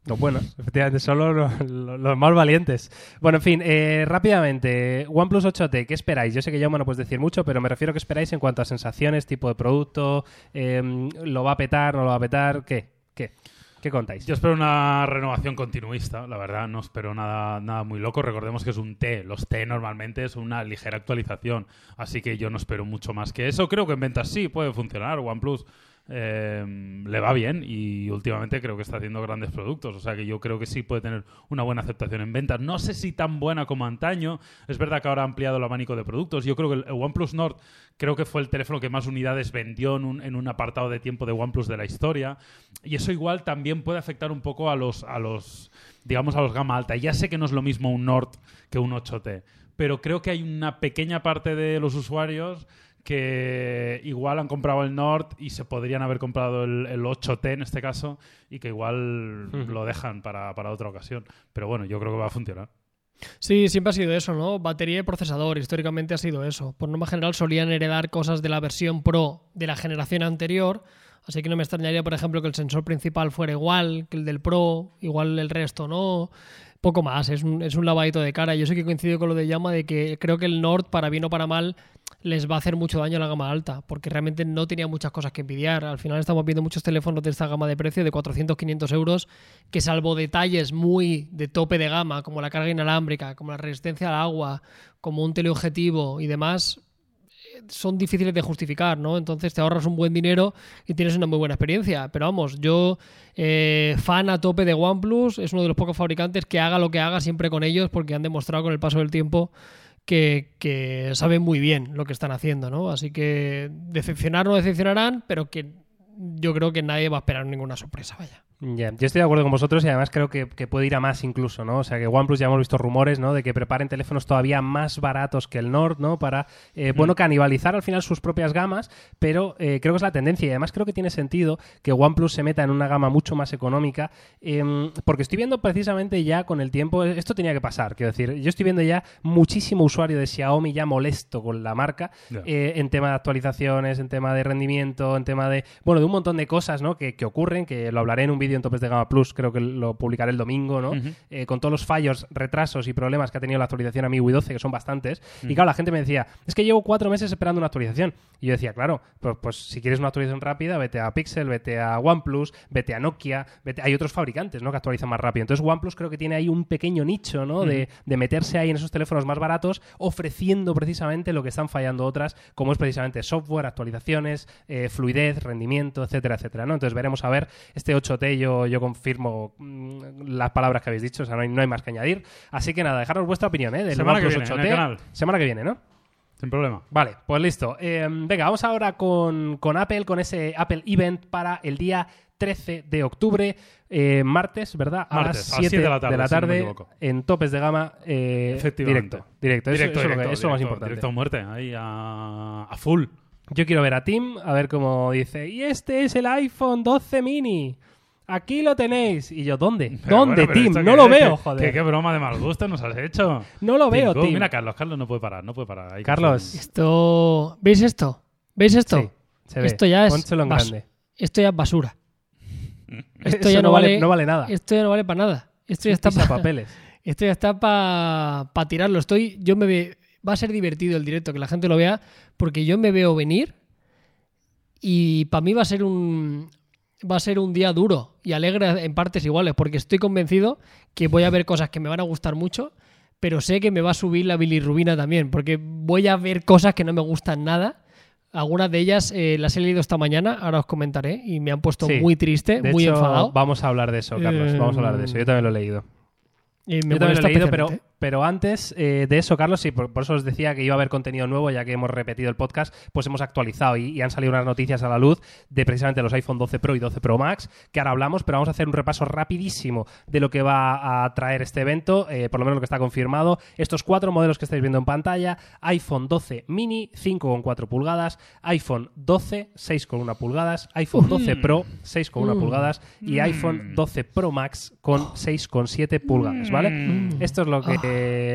Speaker 1: Los buenos, efectivamente, solo los, más valientes. Bueno, en fin, eh, rápidamente, OnePlus 8T, ¿qué esperáis? Yo sé que ya no puedes decir mucho, pero me refiero a qué esperáis en cuanto a sensaciones, tipo de producto, eh, ¿lo va a petar, no lo va a petar? ¿Qué? ¿Qué? ¿Qué contáis?
Speaker 2: Yo espero una renovación continuista, la verdad, no espero nada, nada muy loco. Recordemos que es un T, los T normalmente es una ligera actualización, así que yo no espero mucho más que eso. Creo que en ventas sí puede funcionar, OnePlus eh, le va bien y últimamente creo que está haciendo grandes productos, o sea que yo creo que sí puede tener una buena aceptación en ventas. No sé si tan buena como antaño, es verdad que ahora ha ampliado el abanico de productos. Yo creo que el OnePlus Nord creo que fue el teléfono que más unidades vendió en un, en un apartado de tiempo de OnePlus de la historia. Y eso igual también puede afectar un poco a los, a los, digamos, a los gama alta. Ya sé que no es lo mismo un Nord que un 8T, pero creo que hay una pequeña parte de los usuarios que igual han comprado el Nord y se podrían haber comprado el, el 8T en este caso y que igual lo dejan para, para otra ocasión. Pero bueno, yo creo que va a funcionar.
Speaker 3: Sí, siempre ha sido eso, ¿no? Batería y procesador, históricamente ha sido eso. Por norma general solían heredar cosas de la versión Pro de la generación anterior, así que no me extrañaría, por ejemplo, que el sensor principal fuera igual que el del Pro, igual el resto no. Poco más, es un, es un lavadito de cara. Yo sé que coincido con lo de Llama de que creo que el Nord, para bien o para mal, les va a hacer mucho daño a la gama alta, porque realmente no tenía muchas cosas que envidiar. Al final estamos viendo muchos teléfonos de esta gama de precio de 400, 500 euros, que salvo detalles muy de tope de gama, como la carga inalámbrica, como la resistencia al agua, como un teleobjetivo y demás, son difíciles de justificar, ¿no? Entonces te ahorras un buen dinero y tienes una muy buena experiencia. Pero vamos, yo, eh, fan a tope de OnePlus, es uno de los pocos fabricantes que haga lo que haga siempre con ellos, porque han demostrado con el paso del tiempo que, que saben muy bien lo que están haciendo, ¿no? Así que decepcionar no decepcionarán, pero que yo creo que nadie va a esperar ninguna sorpresa, vaya.
Speaker 1: Ya, Yo estoy de acuerdo con vosotros y además creo que, que puede ir a más incluso, ¿no? O sea, que OnePlus ya hemos visto rumores, ¿no? De que preparen teléfonos todavía más baratos que el Nord, ¿no? Para, eh, bueno, canibalizar al final sus propias gamas, pero eh, creo que es la tendencia y además creo que tiene sentido que OnePlus se meta en una gama mucho más económica, em, porque estoy viendo precisamente ya con el tiempo, esto tenía que pasar, quiero decir, yo estoy viendo ya muchísimo usuario de Xiaomi ya molesto con la marca
Speaker 2: Ya.
Speaker 1: eh, en tema de actualizaciones, en tema de rendimiento, en tema de, bueno, de un montón de cosas, ¿no? Que, que ocurren, que lo hablaré en un vídeo en Topes de Gama Plus, creo que lo publicaré el domingo, ¿no? Eh, con todos los fallos, retrasos y problemas que ha tenido la actualización a MIUI 12, que son bastantes. Y claro, la gente me decía, es que llevo cuatro meses esperando una actualización. Y yo decía, claro, pues, pues si quieres una actualización rápida, vete a Pixel, vete a OnePlus, vete a Nokia, vete... hay otros fabricantes, ¿no? Que actualizan más rápido. Entonces OnePlus creo que tiene ahí un pequeño nicho, ¿no? de, de meterse ahí en esos teléfonos más baratos, ofreciendo precisamente lo que están fallando otras, como es precisamente software, actualizaciones, eh, fluidez, rendimiento, etcétera, etcétera, ¿no? Entonces veremos a ver este 8T, yo, yo confirmo mm, las palabras que habéis dicho, o sea, no hay, no hay más que añadir. Así que nada, dejaros vuestra opinión, ¿eh? Del
Speaker 2: Semana que viene, en el
Speaker 1: 8T.
Speaker 2: canal.
Speaker 1: Semana que viene, ¿no?
Speaker 2: Sin problema.
Speaker 1: Vale, pues listo. Eh, venga, vamos ahora con, con Apple, con ese Apple Event para el día 13 de octubre, eh, martes, ¿verdad? A
Speaker 2: Martes,
Speaker 1: las
Speaker 2: a las
Speaker 1: 7
Speaker 2: siete de la tarde, si no
Speaker 1: en topes de gama eh,
Speaker 2: Efectivamente.
Speaker 1: directo. Directo, eso,
Speaker 2: Directo,
Speaker 1: eso es lo que-
Speaker 2: directo,
Speaker 1: eso es lo más importante.
Speaker 2: Directo a muerte, ahí a, a full.
Speaker 1: Yo quiero ver a Tim, a ver cómo dice, y este es el iPhone 12 mini. Aquí lo tenéis. Y yo, ¿dónde?
Speaker 2: Pero
Speaker 1: ¿Dónde,
Speaker 2: bueno,
Speaker 1: Tim? No
Speaker 2: qué
Speaker 1: lo veo,
Speaker 2: ¿Qué-
Speaker 1: joder.
Speaker 2: ¿Qué, qué broma de mal gusto nos has hecho.
Speaker 1: No lo veo,
Speaker 2: Tim. Mira, Carlos, Carlos no puede parar, no puede parar. Hay
Speaker 1: Carlos.
Speaker 3: Esto. ¿Veis esto? ¿Veis esto?
Speaker 1: Sí, se ve.
Speaker 3: Esto ya es
Speaker 1: Pónselo en
Speaker 3: bas-
Speaker 1: grande.
Speaker 3: Esto ya es basura. Esto ya no, vale,
Speaker 1: no vale nada.
Speaker 3: Esto ya no vale para nada. Esto ya está
Speaker 1: Pisa
Speaker 3: pa-
Speaker 1: papeles.
Speaker 3: Esto ya está para tirarlo. Estoy, yo me ve- va a ser divertido el directo que la gente lo vea porque yo me veo venir y para mí va a ser un va a ser un día duro y alegre en partes iguales porque estoy convencido que voy a ver cosas que me van a gustar mucho, pero sé que me va a subir la bilirrubina también porque voy a ver cosas que no me gustan nada. Algunas de ellas eh, las he leído esta mañana, ahora os comentaré, y me han puesto
Speaker 1: Sí.
Speaker 3: muy triste,
Speaker 1: De
Speaker 3: muy
Speaker 1: hecho,
Speaker 3: enfadado.
Speaker 1: vamos a hablar de eso, Carlos.
Speaker 3: Eh,
Speaker 1: Vamos a hablar de eso. Yo también lo he leído.
Speaker 3: Y me
Speaker 1: Yo también lo he leído, pero. Pero antes eh, de eso, Carlos, sí, por, por eso os decía que iba a haber contenido nuevo, ya que hemos repetido el podcast, pues hemos actualizado y, y han salido unas noticias a la luz de precisamente los iPhone 12 Pro y 12 Pro Max, que ahora hablamos, pero vamos a hacer un repaso rapidísimo de lo que va a traer este evento, eh, por lo menos lo que está confirmado. Estos cuatro modelos que estáis viendo en pantalla, iPhone 12 mini, 5,4 pulgadas, iPhone 12, 6,1 pulgadas, iPhone 12 Pro, 6,1
Speaker 3: Mm.
Speaker 1: pulgadas y iPhone 12 Pro Max con 6,7 pulgadas, ¿vale?
Speaker 2: Mm.
Speaker 1: Esto es lo que,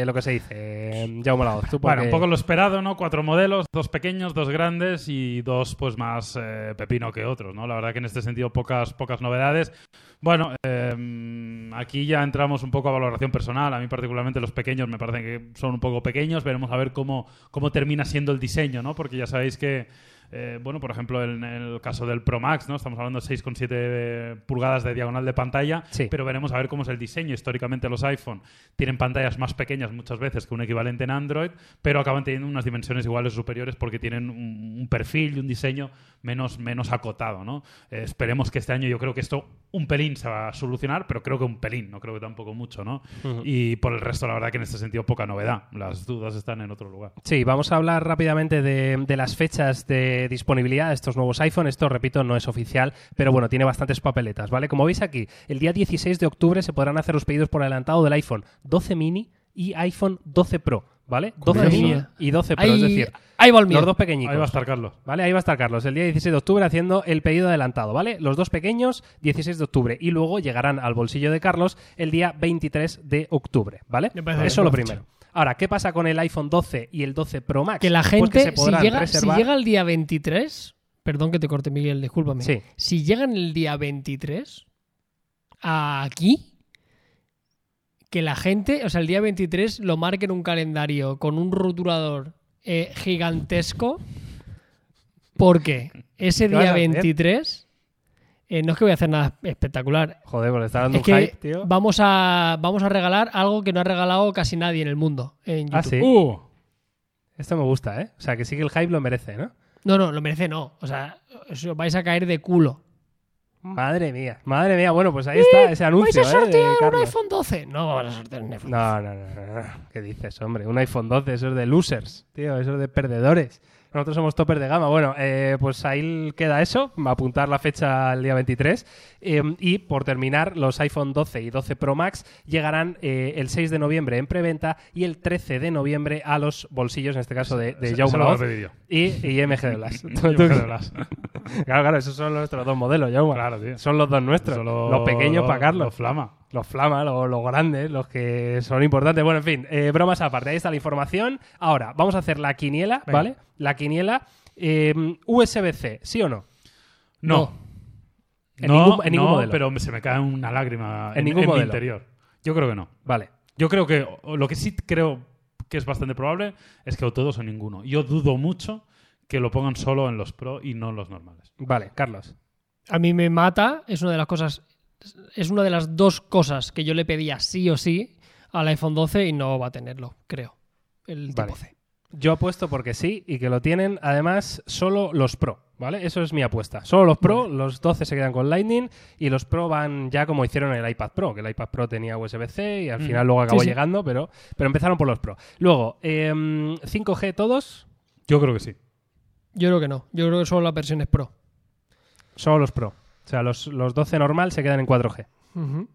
Speaker 1: lo que se dice. Eh, Jaume Laoz, tú
Speaker 2: Bueno, un poco lo esperado, ¿no? Cuatro modelos, dos pequeños, dos grandes y dos pues más eh, pepino que otros, ¿no? La verdad que en este sentido pocas, pocas novedades. Bueno, eh, aquí ya entramos un poco a valoración personal. A mí particularmente los pequeños me parecen que son un poco pequeños. Veremos a ver cómo, cómo termina siendo el diseño, ¿no? Porque ya sabéis que, eh, bueno, por ejemplo, en el caso del Pro Max, ¿no? Estamos hablando de 6,7 pulgadas de diagonal de pantalla,
Speaker 1: Sí.
Speaker 2: pero veremos a ver cómo es el diseño. Históricamente los iPhone tienen pantallas más pequeñas muchas veces que un equivalente en Android, pero acaban teniendo unas dimensiones iguales o superiores porque tienen un, un perfil y un diseño menos, menos acotado, ¿no? Eh, esperemos que este año yo creo que esto un pelín se va a solucionar, pero creo que un pelín, no creo que tampoco mucho, ¿no? Y por el resto, la verdad que en este sentido poca novedad. Las dudas están en otro lugar.
Speaker 1: Sí, vamos a hablar rápidamente de, de las fechas de disponibilidad de estos nuevos iPhone. Esto, repito, no es oficial, pero bueno, tiene bastantes papeletas, ¿vale? Como veis aquí, el día 16 de octubre se podrán hacer los pedidos por adelantado del iPhone 12 mini y iPhone 12 Pro, ¿vale? 12
Speaker 3: Madre
Speaker 1: mini
Speaker 3: mía.
Speaker 1: y 12 Pro,
Speaker 3: Ahí,
Speaker 1: es decir,
Speaker 3: ahí va el mío.
Speaker 1: los dos pequeñicos.
Speaker 2: Ahí va a estar Carlos.
Speaker 1: ¿Vale? Ahí va a estar Carlos, el día 16 de octubre haciendo el pedido adelantado, ¿vale? Los dos pequeños, 16 de octubre. Y luego llegarán al bolsillo de Carlos el día 23 de octubre, ¿vale?
Speaker 3: Me parece
Speaker 1: Eso
Speaker 3: bien,
Speaker 1: lo primero. Ahora, ¿qué pasa con el iPhone 12 y el 12 Pro Max?
Speaker 3: Que la
Speaker 1: Pues
Speaker 3: gente,
Speaker 1: se
Speaker 3: si, llega, si llega el día 23, perdón que te corte Miguel, discúlpame.
Speaker 1: Sí.
Speaker 3: Si llegan el día 23 aquí, que la gente, o sea, el día 23 lo marque en un calendario con un rotulador eh, gigantesco, porque ese
Speaker 1: ¿Qué van
Speaker 3: día
Speaker 1: a hacer?
Speaker 3: 23 eh, no es que voy a hacer nada espectacular.
Speaker 1: Joder, pues le está dando
Speaker 3: Es
Speaker 1: un
Speaker 3: que
Speaker 1: hype, tío.
Speaker 3: vamos a, vamos a regalar algo que no ha regalado casi nadie en el mundo en YouTube.
Speaker 1: Ah, sí.
Speaker 2: Uh,
Speaker 1: Esto me gusta, ¿eh? O sea, que sí que el hype lo merece, ¿no?
Speaker 3: No, no, lo merece no. O sea, os vais a caer de culo.
Speaker 1: Madre mía, madre mía. Bueno, pues ahí está ese anuncio,
Speaker 3: ¿Vais a
Speaker 1: ¿eh?
Speaker 3: sortear un
Speaker 1: Carlos.
Speaker 3: iPhone 12? No vamos a sortear un iPhone 12.
Speaker 1: No, no, no, no, no. ¿Qué dices, hombre? Un iPhone 12, eso es de losers, tío, eso es de perdedores. Nosotros somos topper de gama. Bueno, eh, pues ahí queda eso, apuntar la fecha al día 23. Eh, y por terminar, los iPhone 12 y 12 Pro Max llegarán eh, el 6 de noviembre en preventa y el 13 de noviembre a los bolsillos, en este caso de, de
Speaker 2: yo.
Speaker 1: y, y MG de Blas. Claro, claro, esos son nuestros dos modelos, Jaume.
Speaker 2: Claro, tío.
Speaker 1: Son los dos nuestros.
Speaker 2: Solo
Speaker 1: los pequeños para Carlos.
Speaker 2: Los flama.
Speaker 1: Los flama, los, los grandes, los que son importantes. Bueno, en fin, eh, bromas aparte. Ahí está la información. Ahora, vamos a hacer la quiniela,
Speaker 2: Venga.
Speaker 1: ¿vale? La quiniela. eh, USB-C, ¿sí o no?
Speaker 2: No.
Speaker 1: En
Speaker 2: no,
Speaker 1: ningún- en ningún
Speaker 2: no,
Speaker 1: modelo.
Speaker 2: pero se me cae una lágrima
Speaker 1: En
Speaker 2: en,
Speaker 1: ningún
Speaker 2: en mi
Speaker 1: modelo.
Speaker 2: interior. Yo creo que no.
Speaker 1: Vale.
Speaker 2: Yo creo que lo que sí creo que es bastante probable es que o todos o ninguno. Yo dudo mucho que lo pongan solo en los Pro y no en los normales.
Speaker 1: Vale, Carlos.
Speaker 3: A mí me mata, es una de las cosas, es una de las dos cosas que yo le pedía sí o sí al iPhone 12 y no va a tenerlo, creo. El
Speaker 1: Vale.
Speaker 3: tipo C.
Speaker 1: Yo apuesto porque sí y que lo tienen, además, solo los Pro, ¿vale? Eso es mi apuesta. Solo los Pro, los 12 se quedan con Lightning y los Pro van ya como hicieron en el iPad Pro, que el iPad Pro tenía USB-C y al
Speaker 2: Mm.
Speaker 1: final luego acabó
Speaker 3: Sí, sí.
Speaker 1: llegando, pero, pero empezaron por los Pro. Luego, em, 5G todos,
Speaker 2: Yo creo que sí.
Speaker 3: Yo creo que no. Yo creo que solo las versiones Pro.
Speaker 1: solo los Pro. O sea, los, los 12 normal se quedan en 4G.
Speaker 3: Ujú.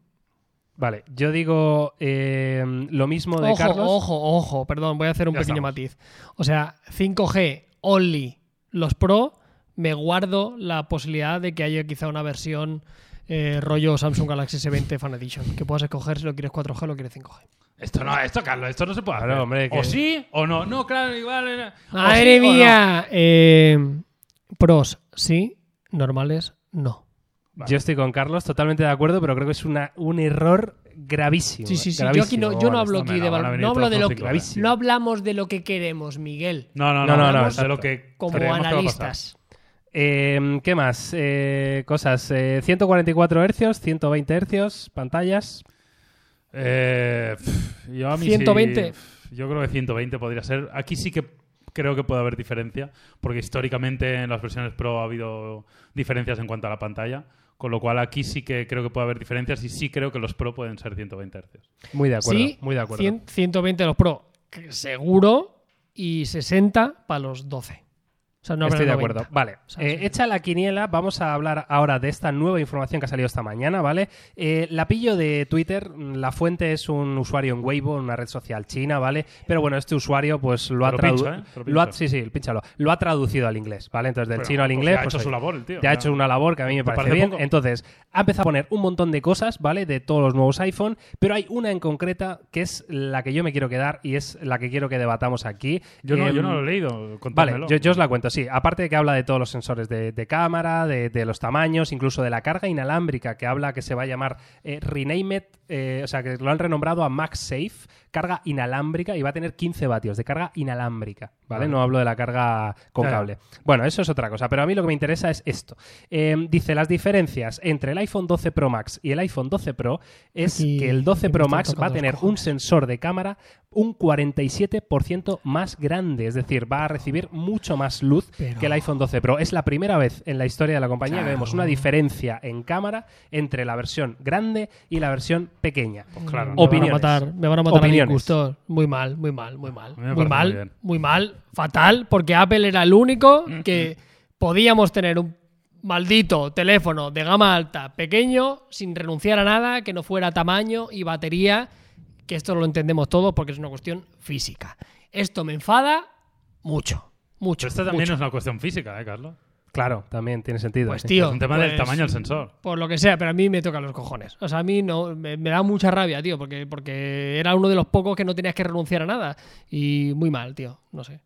Speaker 1: Vale, yo digo em, lo mismo de
Speaker 3: Ojo,
Speaker 1: Carlos.
Speaker 3: ojo, ojo, perdón, voy a hacer un
Speaker 2: Ya
Speaker 3: pequeño
Speaker 2: estamos.
Speaker 3: matiz. O sea, 5G only los Pro, me guardo la posibilidad de que haya quizá una versión eh, rollo Samsung Galaxy S20 Fan Edition, que puedas escoger si lo quieres 4G o lo quieres 5G.
Speaker 2: Esto no, esto, Carlos, esto no se puede
Speaker 1: Claro,
Speaker 2: hacer.
Speaker 1: hombre, que-
Speaker 2: O sí o no. No, claro, igual.
Speaker 3: ¡Madre
Speaker 2: sí o no.
Speaker 3: mía! Eh, pros, sí. Normales, no.
Speaker 2: Vale.
Speaker 1: Yo estoy con Carlos, totalmente de acuerdo, pero creo que es una, un error gravísimo.
Speaker 3: Sí, sí, sí. Yo aquí no, yo no hablo aquí de
Speaker 2: no, van a
Speaker 3: val-
Speaker 2: venir
Speaker 3: no hablo de lo que,
Speaker 1: gravísimo.
Speaker 3: no hablamos de lo que queremos, Miguel,
Speaker 2: No, no,
Speaker 1: No,
Speaker 2: no.
Speaker 1: no,
Speaker 2: no,
Speaker 1: no,
Speaker 2: de
Speaker 1: exacto.
Speaker 2: lo que
Speaker 3: como analistas.
Speaker 1: Eh, ¿Qué más? Eh, cosas. Eh, 144 Hz, 120 Hz, pantallas.
Speaker 2: Eh, pff, yo a mí sí-
Speaker 3: 120.
Speaker 2: pff, yo creo que 120 podría ser. Aquí sí que creo que puede haber diferencia, porque históricamente en las versiones Pro ha habido diferencias en cuanto a la pantalla, con lo cual aquí sí que creo que puede haber diferencias y sí creo que los Pro pueden ser 120 Hz.
Speaker 1: Muy de acuerdo.
Speaker 3: Sí,
Speaker 1: muy de acuerdo.
Speaker 3: 100 120 los Pro, seguro, y 60 para los 12. O sea, no habrá
Speaker 1: Estoy de
Speaker 3: 90.
Speaker 1: acuerdo. Vale.
Speaker 3: O sea,
Speaker 1: Eh,
Speaker 3: sí.
Speaker 1: hecha la quiniela, vamos a hablar ahora de esta nueva información que ha salido esta mañana, ¿vale? Eh, la pillo de Twitter. La fuente es un usuario en Weibo, una red social china, ¿vale? Pero bueno, este usuario pues lo ha traducido.
Speaker 2: ¿eh?
Speaker 1: Sí, sí, pínchalo. Lo ha traducido al inglés, ¿vale? Entonces, del chino al
Speaker 2: pues
Speaker 1: inglés.
Speaker 2: ya ha
Speaker 1: pues,
Speaker 2: hecho
Speaker 1: oye,
Speaker 2: su labor el tío.
Speaker 1: Te ha hecho una labor que a mí me
Speaker 2: ¿Te
Speaker 1: parece
Speaker 2: parece
Speaker 1: bien.
Speaker 2: poco?
Speaker 1: Entonces, ha empezado a poner un montón de cosas, ¿vale? De todos los nuevos iPhone, pero hay una en concreta que es la que yo me quiero quedar y es la que quiero que debatamos aquí.
Speaker 2: Yo no,
Speaker 1: Em,
Speaker 2: yo no lo he leído.
Speaker 1: Vale, yo os la cuento, sí. Aparte de que habla de todos los sensores de, de cámara, de, de los tamaños, incluso de la carga inalámbrica, que habla que se va a llamar eh, Renamed, eh, o sea, que lo han renombrado a MagSafe, carga inalámbrica, y va a tener 15 vatios de carga inalámbrica, ¿vale? No hablo de la carga con cable. Bueno, eso es otra cosa, pero a mí lo que me interesa es esto. Eh, dice, las diferencias entre el iPhone 12 Pro Max y el iPhone 12 Pro es
Speaker 3: Aquí-
Speaker 1: que el 12
Speaker 3: aquí me
Speaker 1: Pro Max va a tener un sensor de cámara un 47% más grande, es decir, va a recibir mucho más luz
Speaker 3: Pero-
Speaker 1: que el iPhone 12 Pro. Es la primera vez en la historia de la compañía que vemos una diferencia en cámara entre la versión grande y la versión pequeña.
Speaker 2: Pues claro.
Speaker 3: Me van a
Speaker 1: Opiniones.
Speaker 3: matar, me van a matar a
Speaker 1: Opiniones.
Speaker 3: disgustos. Muy mal, muy mal, muy mal.
Speaker 2: A
Speaker 3: Muy mal,
Speaker 2: muy
Speaker 3: muy mal, fatal, porque Apple era el único que podíamos tener un maldito teléfono de gama alta, pequeño, sin renunciar a nada, que no fuera tamaño y batería, que esto lo entendemos todos porque es una cuestión física. Esto me enfada mucho, mucho.
Speaker 2: Pero esto también
Speaker 3: mucho.
Speaker 2: es una cuestión física, ¿eh, Carlos?
Speaker 1: Claro, también tiene sentido.
Speaker 3: Pues
Speaker 1: sí.
Speaker 3: tío,
Speaker 2: es un tema del
Speaker 3: pues,
Speaker 2: tamaño del sensor.
Speaker 3: Por lo que sea, pero a mí me tocan los cojones. O sea, a mí no, me, me da mucha rabia, tío, porque, porque era uno de los pocos que no tenías que renunciar a nada. Y muy mal, tío, no sé.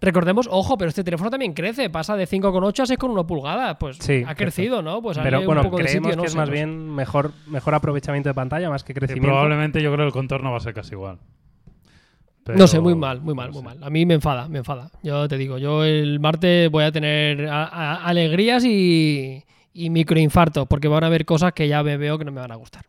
Speaker 3: Recordemos, ojo, pero este teléfono también crece, pasa de 5,8 a 6,1 pulgadas. Pues
Speaker 1: Sí,
Speaker 3: ha crecido, ¿no? Pues
Speaker 1: Pero bueno,
Speaker 3: un poco de
Speaker 1: creemos
Speaker 3: no
Speaker 1: que es más bien mejor, mejor aprovechamiento de pantalla más que
Speaker 2: Y
Speaker 1: crecimiento.
Speaker 2: probablemente yo creo que el contorno va a ser casi igual. Pero-
Speaker 3: No sé, muy mal, muy mal, muy mal. A mí me enfada, me enfada. Yo te digo, yo el martes voy a tener a- a- alegrías y, y microinfartos, porque van a haber cosas que ya me veo que no me van a gustar.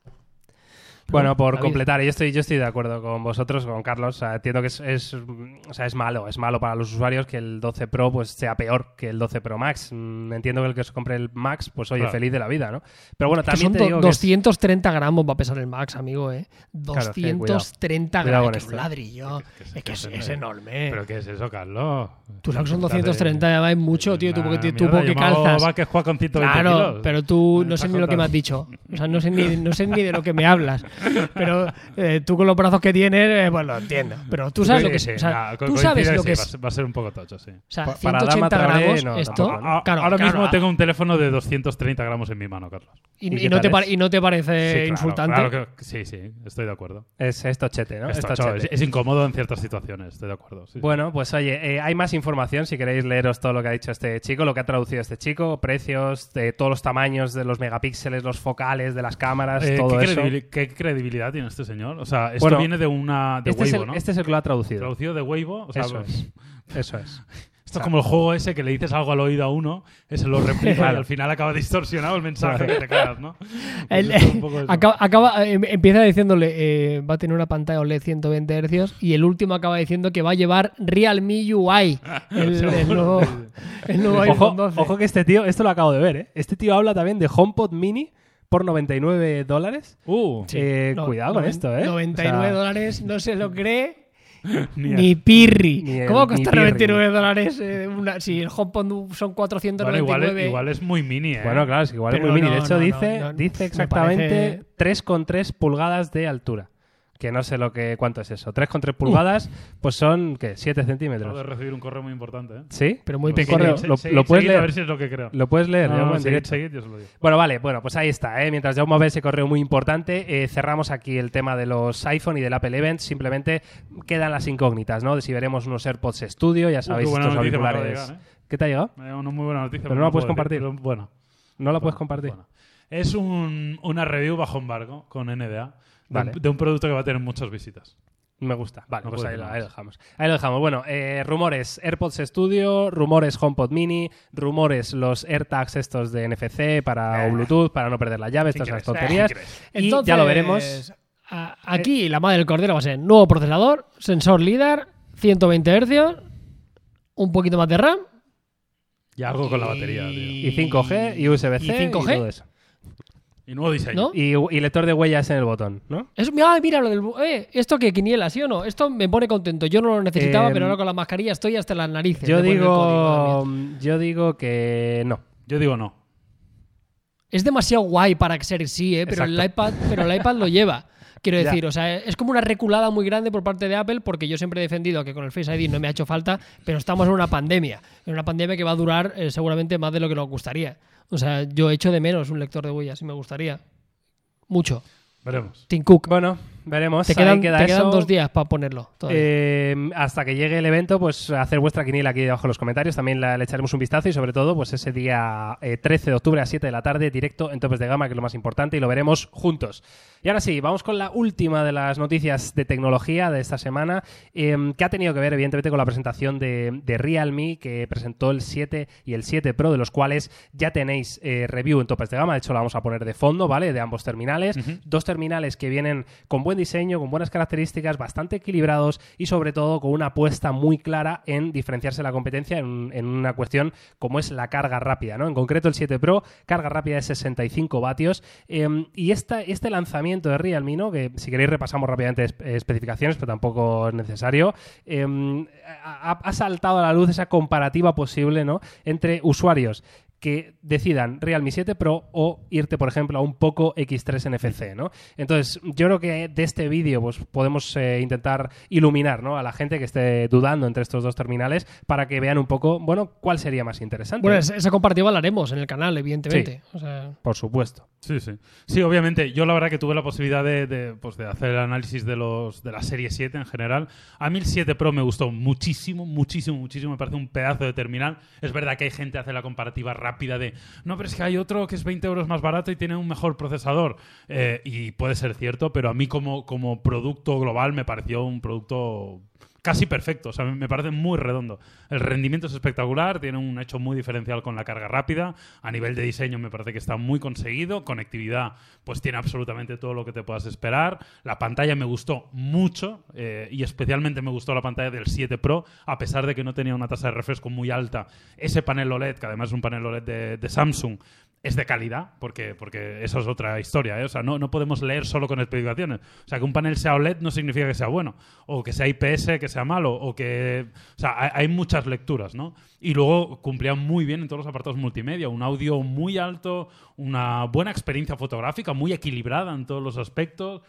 Speaker 1: Bueno, por
Speaker 3: David.
Speaker 1: completar, yo estoy, yo estoy de acuerdo con vosotros, con Carlos. O sea, entiendo que es, es, o sea, es malo, es malo para los usuarios que el 12 Pro pues sea peor que el 12 Pro Max. Mm, Entiendo que el que se compre el Max, pues oye,
Speaker 2: Claro.
Speaker 1: feliz de la vida, ¿no? Pero bueno,
Speaker 3: Que
Speaker 1: también te digo que es-
Speaker 3: 230 gramos va a pesar el Max, amigo, ¿eh?
Speaker 1: Claro, es que cuidado.
Speaker 3: 230
Speaker 1: Cuidado
Speaker 3: gramos.
Speaker 1: con
Speaker 3: que es
Speaker 1: esto,
Speaker 3: un
Speaker 1: ¿eh?
Speaker 3: ladrillo.
Speaker 2: Que- que
Speaker 3: Es que es,
Speaker 2: que
Speaker 3: es enorme.
Speaker 2: ¿Pero qué es eso, Carlos?
Speaker 3: Tú sabes que son
Speaker 2: Estás de-
Speaker 3: 230, además es mucho, tío. Tú porque, tú porque calzas.
Speaker 2: vaques juega con 120
Speaker 3: Claro,
Speaker 2: kilos.
Speaker 3: pero tú no sé ni lo que me has dicho. O sea, no sé ni, no sé ni de lo que me hablas. Pero eh, tú con los brazos que tienes, eh, pues lo entiendo. Pero tú sabes
Speaker 2: Sí,
Speaker 3: lo que es. O sea,
Speaker 2: nah,
Speaker 3: tú sabes lo que
Speaker 2: va a
Speaker 3: es.
Speaker 2: ser- Va a ser un poco tocho, sí.
Speaker 3: O sea,
Speaker 1: Pa- para dama
Speaker 3: 180
Speaker 1: traoré,
Speaker 3: gramos,
Speaker 1: no,
Speaker 3: esto.
Speaker 1: tampoco, ¿no?
Speaker 3: Claro,
Speaker 2: Ahora
Speaker 3: claro,
Speaker 2: mismo
Speaker 3: ah,
Speaker 2: tengo un teléfono de 230 gramos en mi mano, Carlos.
Speaker 3: Y,
Speaker 1: ¿Y
Speaker 3: y no te y no te parece
Speaker 2: Sí, claro,
Speaker 3: insultante.
Speaker 2: claro que- sí, sí, estoy de acuerdo.
Speaker 1: es esto chete, ¿no?
Speaker 2: Es,
Speaker 1: Esto
Speaker 2: tocho,
Speaker 1: chete.
Speaker 2: es- es incómodo en ciertas situaciones, estoy de acuerdo.
Speaker 1: Bueno, pues oye, eh, hay más información si queréis leeros todo lo que ha dicho este chico, lo que ha traducido este chico, precios, de todos los tamaños de los megapíxeles, los focales de las cámaras,
Speaker 2: Eh,
Speaker 1: todo
Speaker 2: ¿qué,
Speaker 1: eso.
Speaker 2: qué credibilidad tiene este señor? O sea, esto
Speaker 1: Bueno,
Speaker 2: viene de una de
Speaker 1: Este es, el,
Speaker 2: ¿no?
Speaker 1: este es el que lo ha traducido.
Speaker 2: Traducido de Weibo. O sea,
Speaker 1: Eso es. Eso es.
Speaker 2: Esto es como el juego ese que le dices algo al oído a uno, ese lo replica y al final acaba distorsionado el mensaje que te quedas, ¿no? Pues
Speaker 3: El-
Speaker 2: es eso.
Speaker 3: acaba, acaba- eh, empieza diciéndole eh, va a tener una pantalla OLED 120 Hz y el último acaba diciendo que va a llevar Realme UI, el, el nuevo, el nuevo
Speaker 1: Ojo,
Speaker 3: iPhone 12.
Speaker 1: ojo que este tío, esto lo acabo de ver, ¿eh? Este tío habla también de HomePod Mini por 99 dólares.
Speaker 2: Uh,
Speaker 3: Sí.
Speaker 1: Eh,
Speaker 3: No,
Speaker 1: cuidado con
Speaker 3: noven-
Speaker 1: esto, ¿eh?
Speaker 3: 99
Speaker 1: O sea,
Speaker 3: dólares, no se lo cree
Speaker 2: ni
Speaker 3: ni pirri.
Speaker 1: Ni el-
Speaker 3: ¿Cómo cuesta
Speaker 1: pirri.
Speaker 3: 99 dólares? eh, una- si el HomePod son
Speaker 2: Bueno,
Speaker 3: 499.
Speaker 2: igual, es- igual es muy mini, ¿eh?
Speaker 1: Bueno, claro, es que igual es
Speaker 3: Pero
Speaker 1: muy mini. De
Speaker 3: no,
Speaker 1: hecho,
Speaker 3: no, no,
Speaker 1: dice,
Speaker 3: no,
Speaker 1: dice
Speaker 3: me
Speaker 1: exactamente
Speaker 3: parece-
Speaker 1: 3,3 pulgadas de altura. Que no sé lo que cuánto es eso. 3,3 pulgadas, pues son, ¿qué? 7
Speaker 2: Acabo de
Speaker 1: centímetros.
Speaker 2: recibir un correo muy importante, ¿eh?
Speaker 1: ¿Sí?
Speaker 3: Pero muy
Speaker 2: Pues
Speaker 3: pequeño.
Speaker 1: correo, lo-
Speaker 2: Se-
Speaker 1: lo
Speaker 2: se-
Speaker 1: puedes
Speaker 2: seguid
Speaker 1: leer.
Speaker 2: A ver si es lo que creo.
Speaker 1: ¿Lo puedes leer?
Speaker 2: No,
Speaker 1: Ya,
Speaker 2: no,
Speaker 1: bueno,
Speaker 2: seguid,
Speaker 1: directo.
Speaker 2: seguid, yo os lo digo.
Speaker 1: Bueno, vale, bueno, pues ahí está. ¿eh? Mientras Jaume ve ese correo muy importante, eh, cerramos aquí el tema de los iPhone y del Apple Event. Simplemente quedan las incógnitas, ¿no? De si veremos unos AirPods Studio, ya sabéis,
Speaker 2: qué buena
Speaker 1: estos auriculares.
Speaker 2: llegar, ¿eh?
Speaker 1: ¿Qué te ha llegado?
Speaker 2: Me ha una muy buena noticia.
Speaker 1: Pero no la puedes
Speaker 2: decir,
Speaker 1: compartir.
Speaker 2: pero bueno.
Speaker 1: ¿No la puedes compartir?
Speaker 2: bueno. Es un- una review bajo embargo con NDA de,
Speaker 1: Vale.
Speaker 2: un, de un producto que va a tener muchas visitas.
Speaker 1: Me gusta. Vale,
Speaker 2: No
Speaker 1: pues ahí lo,
Speaker 2: más.
Speaker 1: ahí lo dejamos. Ahí lo dejamos. Bueno, eh, rumores AirPods Studio, rumores HomePod Mini, rumores los AirTags estos de NFC para
Speaker 2: Eh.
Speaker 1: Bluetooth, para no perder la llave, estas son las
Speaker 2: crees?
Speaker 1: tonterías. Y
Speaker 3: Entonces,
Speaker 1: ya lo veremos.
Speaker 3: Aquí la madre del cordero va a ser nuevo procesador, sensor LIDAR, 120 Hz, un poquito más de RAM
Speaker 2: Y algo con la batería, tío.
Speaker 1: Y 5G y USB-C
Speaker 3: ¿Y 5G?
Speaker 1: todo eso.
Speaker 2: Y nuevo diseño.
Speaker 3: ¿No?
Speaker 1: Y, y lector de huellas en el botón, ¿no?
Speaker 3: Es, ah, mira lo del. Eh, ¿Esto que quiniela, sí o no? Esto me pone contento. Yo no lo necesitaba,
Speaker 1: Em,
Speaker 3: pero ahora con la mascarilla estoy hasta las narices.
Speaker 1: Yo digo,
Speaker 3: código,
Speaker 1: yo digo que no.
Speaker 2: Yo digo no.
Speaker 3: Es demasiado guay para ser sí, ¿eh? pero, el iPad, pero el iPad lo lleva. Quiero
Speaker 1: Ya.
Speaker 3: decir, o sea, es como una reculada muy grande por parte de Apple porque yo siempre he defendido que con el Face ID no me ha hecho falta, pero estamos en una pandemia. En una pandemia que va a durar eh, seguramente más de lo que nos gustaría. O sea, yo echo de menos un lector de huellas y me gustaría. Mucho.
Speaker 2: Veremos.
Speaker 3: Tim Cook.
Speaker 1: Bueno, veremos.
Speaker 3: te quedan,
Speaker 1: queda
Speaker 3: te quedan dos días para ponerlo.
Speaker 1: Eh, hasta que llegue el evento, pues hacer vuestra quiniela aquí debajo en los comentarios. También la- le echaremos un vistazo y sobre todo, pues ese día eh, 13 de octubre a 7 de la tarde, directo en Topes de Gama, que es lo más importante, y lo veremos juntos. Y ahora sí, vamos con la última de las noticias de tecnología de esta semana, eh, que ha tenido que ver, evidentemente, con la presentación de, de Realme, que presentó el 7 y el 7 Pro, de los cuales ya tenéis eh, review en Topes de Gama. De hecho, la vamos a poner de fondo, ¿vale? De ambos terminales. Dos terminales que vienen con buen diseño, con buenas características, bastante equilibrados y sobre todo con una apuesta muy clara en diferenciarse de la competencia en, una cuestión como es la carga rápida, ¿no? En concreto el 7 Pro, carga rápida de 65 vatios eh, y esta, este lanzamiento de Realme, ¿no? Que si queréis repasamos rápidamente es- especificaciones, pero tampoco es necesario, eh, ha, ha saltado a la luz esa comparativa posible, ¿no? Entre usuarios que decidan Realme 7 Pro o irte, por ejemplo, a un Poco X3 NFC, ¿no? Entonces, yo creo que de este vídeo pues, podemos eh, intentar iluminar ¿no? a la gente que esté dudando entre estos dos terminales para que vean un poco, bueno, cuál sería más interesante.
Speaker 3: bueno, esa comparativa la haremos en el canal, evidentemente. O sea,
Speaker 1: Por supuesto.
Speaker 2: Sí, sí. Sí, obviamente. Yo la verdad que tuve la posibilidad de, de, pues, de hacer el análisis de los de la serie 7 en general. A mí el 7 Pro me gustó muchísimo, muchísimo, muchísimo. Me parece un pedazo de terminal. Es verdad que hay gente que hace la comparativa rápida de no, pero es que hay otro que es 20 euros más barato y tiene un mejor procesador. Eh, y puede ser cierto, pero a mí como, como producto global me pareció un producto casi perfecto. O sea, me parece muy redondo. El rendimiento es espectacular, tiene un hecho muy diferencial con la carga rápida. A nivel de diseño me parece que está muy conseguido. Conectividad, pues tiene absolutamente todo lo que te puedas esperar. La pantalla me gustó mucho eh, y especialmente me gustó la pantalla del 7 Pro, a pesar de que no tenía una tasa de refresco muy alta. Ese panel OLED, que además es un panel OLED de, de Samsung, es de calidad, porque, porque eso es otra historia. ¿eh? O sea, no, no podemos leer solo con especificaciones. O sea, que un panel sea OLED no significa que sea bueno, o que sea IPS, que sea malo, o que. O sea, hay, muchas lecturas, ¿no? Y luego cumplía muy bien en todos los apartados multimedia. Un audio muy alto, una buena experiencia fotográfica, muy equilibrada en todos los aspectos.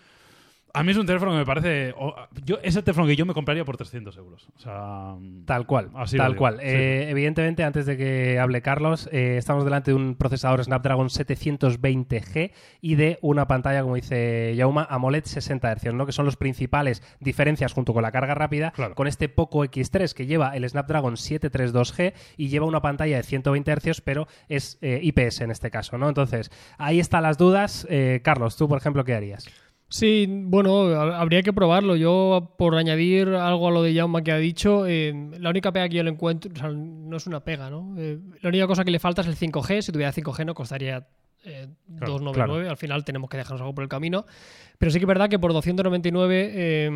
Speaker 2: A mí es un teléfono que me parece. o- yo, es el teléfono que yo me compraría por 300 euros. O sea.
Speaker 1: Tal cual,
Speaker 2: Así
Speaker 1: tal cual.
Speaker 2: sí.
Speaker 1: Eh, evidentemente, antes de que hable Carlos, eh, estamos delante de un procesador Snapdragon 720G y de una pantalla, como dice Yauma, AMOLED 60 Hz, ¿no? que son las principales diferencias junto con la carga rápida,
Speaker 2: Claro.
Speaker 1: con este Poco X3 que lleva el Snapdragon 732G y lleva una pantalla de 120 Hz, pero es eh, IPS en este caso. ¿no? Entonces, ahí están las dudas. Carlos, tú, por ejemplo, ¿qué harías?
Speaker 3: Sí, bueno, ha- habría que probarlo. Yo, por añadir algo a lo de Jaume que ha dicho, eh, la única pega que yo le encuentro, o sea, no es una pega, ¿no? Eh, la única cosa que le falta es el 5G. Si tuviera 5G no costaría eh,
Speaker 2: Claro,
Speaker 3: 299. Al final tenemos que dejarnos algo por el camino. Pero sí que es verdad que por 299 eh,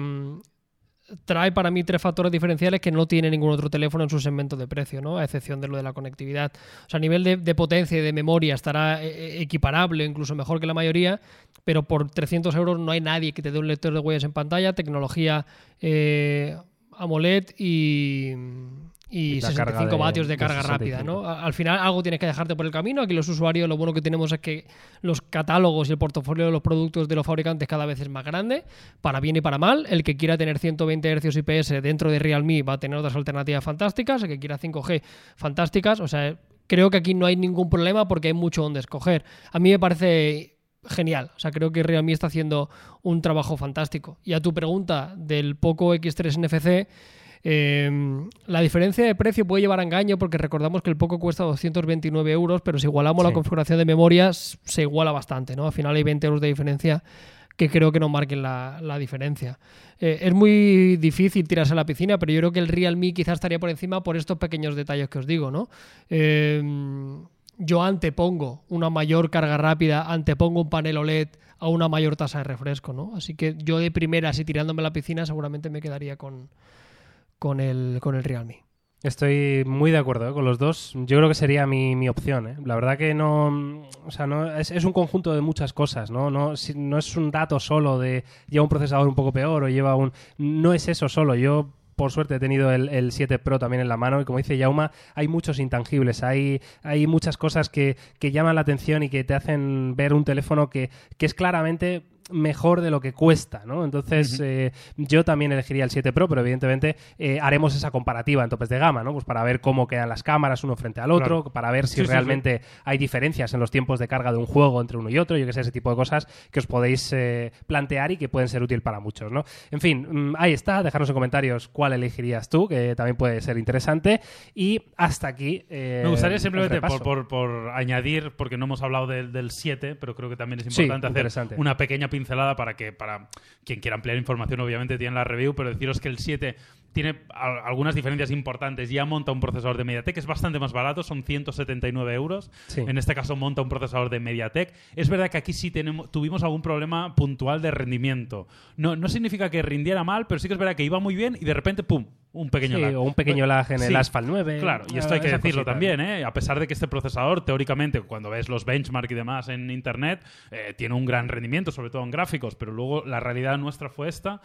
Speaker 3: trae para mí tres factores diferenciales que no tiene ningún otro teléfono en su segmento de precio, ¿no? A excepción de lo de la conectividad. O sea, a nivel de, potencia y de memoria estará eh, equiparable, incluso mejor que la mayoría, pero por 300 euros no hay nadie que te dé un lector de huellas en pantalla, tecnología eh, AMOLED y, y
Speaker 1: Y la
Speaker 3: 65
Speaker 1: carga de-
Speaker 3: vatios de
Speaker 1: de
Speaker 3: carga rápida,
Speaker 1: 65.
Speaker 3: ¿no? Al final algo tienes que dejarte por el camino. Aquí los usuarios lo bueno que tenemos es que los catálogos y el portafolio de los productos de los fabricantes cada vez es más grande, para bien y para mal. El que quiera tener 120 Hz IPS dentro de Realme va a tener otras alternativas fantásticas, el que quiera 5G fantásticas, o sea, creo que aquí no hay ningún problema porque hay mucho donde escoger. A mí me parece genial, o sea, creo que Realme está haciendo un trabajo fantástico. Y a tu pregunta del Poco X3 NFC, eh, la diferencia de precio puede llevar a engaño porque recordamos que el Poco cuesta 229 euros, pero si igualamos la configuración de memoria se iguala bastante, ¿no? Al final hay 20 euros de diferencia que creo que no marquen la, la diferencia. Eh, es muy difícil tirarse a la piscina, pero yo creo que el Realme quizás estaría por encima por estos pequeños detalles que os digo, ¿no? Eh, yo antepongo una mayor carga rápida, antepongo un panel OLED a una mayor tasa de refresco, ¿no? Así que yo de primera, así tirándome a la piscina, seguramente me quedaría con, con, el, con el Realme.
Speaker 1: Estoy muy de acuerdo ¿eh? con los dos. Yo creo que sería mi, mi opción. ¿eh? La verdad que no. O sea, no es, un conjunto de muchas cosas, ¿no? No, no es un dato solo de lleva un procesador un poco peor o lleva un. No es eso solo. Yo. Por suerte he tenido el, el 7 Pro también en la mano y como dice Yauma, hay muchos intangibles, hay, hay muchas cosas que, que llaman la atención y que te hacen ver un teléfono que, que es claramente mejor de lo que cuesta, ¿no? Entonces, eh, yo también elegiría el 7 Pro, pero evidentemente eh, haremos esa comparativa en topes de gama, ¿no? Pues para ver cómo quedan las cámaras uno frente al otro,
Speaker 2: Claro.
Speaker 1: para ver si
Speaker 2: Sí, sí,
Speaker 1: realmente hay diferencias en los tiempos de carga de un juego entre uno y otro, yo que sé, ese tipo de cosas que os podéis eh, plantear y que pueden ser útil para muchos, ¿no? En fin, mm, ahí está, dejarnos en comentarios cuál elegirías tú, que también puede ser interesante. Y hasta aquí.
Speaker 2: Me gustaría simplemente por, por- por añadir, porque no hemos hablado del, del 7, pero creo que también es importante hacer
Speaker 1: interesante.
Speaker 2: una pequeña pincelada para que para quien quiera ampliar información, obviamente tiene la review, pero deciros que el 7 tiene al- algunas diferencias importantes. Ya monta un procesador de MediaTek, es bastante más barato, son 179 euros.
Speaker 1: Sí.
Speaker 2: En este caso monta un procesador de MediaTek. Es verdad que aquí sí tenemos, tuvimos algún problema puntual de rendimiento. No, no significa que rindiera mal, pero sí que es verdad que iba muy bien y de repente, ¡pum! Un pequeño
Speaker 1: Sí,
Speaker 2: lag.
Speaker 1: o un pequeño lag en el. Asphalt 9.
Speaker 2: Claro, y esto hay que decirlo también, ¿eh? A pesar de que este procesador, teóricamente, cuando ves los benchmark y demás en internet, eh, tiene un gran rendimiento, sobre todo en gráficos, pero luego la realidad nuestra fue esta.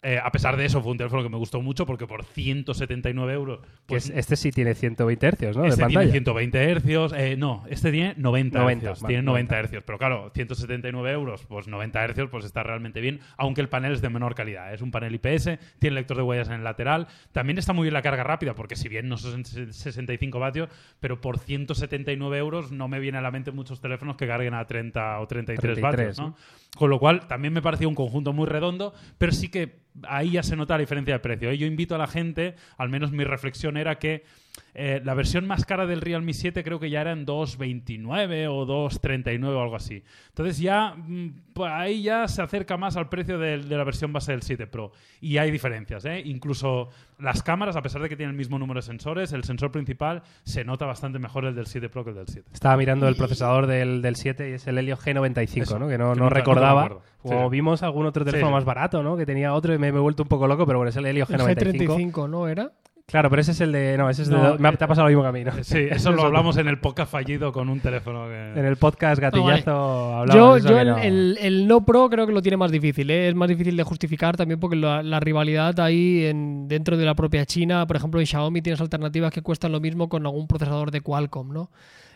Speaker 2: Eh, a pesar de eso, fue un teléfono que me gustó mucho porque por 179 euros. Pues
Speaker 1: es- este sí tiene 120 Hz, ¿no? de
Speaker 2: este
Speaker 1: pantalla.
Speaker 2: tiene 120 hercios. eh, no, este tiene 90,
Speaker 1: 90,
Speaker 2: hercios.
Speaker 1: vale,
Speaker 2: tiene 90,
Speaker 1: 90.
Speaker 2: hercios. Pero claro, 179 euros, pues 90 hercios, pues está realmente bien. Aunque el panel es de menor calidad. Es un panel IPS, tiene lector de huellas en el lateral. También está muy bien la carga rápida, porque si bien no son 65 vatios, pero por 179 euros no me viene a la mente muchos teléfonos que carguen a 30 o 33,
Speaker 1: 33,
Speaker 2: vatios, ¿no? Con lo cual, también me parecía un conjunto muy redondo, pero sí que ahí ya se nota la diferencia de precio. ¿eh? Yo invito a la gente, al menos mi reflexión era que eh, la versión más cara del Realme 7 creo que ya era en 2.29 o 2.39 o algo así. Entonces ya mm, pues ahí ya se acerca más al precio de, de la versión base del 7 Pro. Y hay diferencias, ¿eh? Incluso las cámaras, a pesar de que tienen el mismo número de sensores, el sensor principal se nota bastante mejor el del 7 Pro que el del 7.
Speaker 1: Estaba mirando el procesador del, del 7 y es el Helio G95,
Speaker 2: Eso,
Speaker 1: ¿no? Que no,
Speaker 2: que
Speaker 1: no recordaba. Como
Speaker 2: Sí.
Speaker 1: vimos algún otro teléfono
Speaker 2: sí.
Speaker 1: más barato, ¿no? Que tenía otro y me, me he vuelto un poco loco, pero bueno, es el Helio
Speaker 3: El
Speaker 1: G95.
Speaker 3: G35, ¿no era?
Speaker 1: Claro, pero ese es el de. No, ese es
Speaker 2: No,
Speaker 1: de. Me ha,
Speaker 2: eh,
Speaker 1: te ha pasado lo mismo que a mí, ¿no?
Speaker 2: Sí, eso
Speaker 1: es
Speaker 2: lo
Speaker 1: hablamos
Speaker 2: en el podcast fallido con un teléfono que...
Speaker 1: En el podcast Gatillazo hablamos
Speaker 3: Yo,
Speaker 1: de eso
Speaker 3: yo
Speaker 1: que
Speaker 3: el,
Speaker 1: no-
Speaker 3: el- el no pro creo que lo tiene más difícil. ¿eh? Es más difícil de justificar también porque la, la rivalidad ahí en, dentro de la propia China, por ejemplo en Xiaomi tienes alternativas que cuestan lo mismo con algún procesador de Qualcomm, ¿no?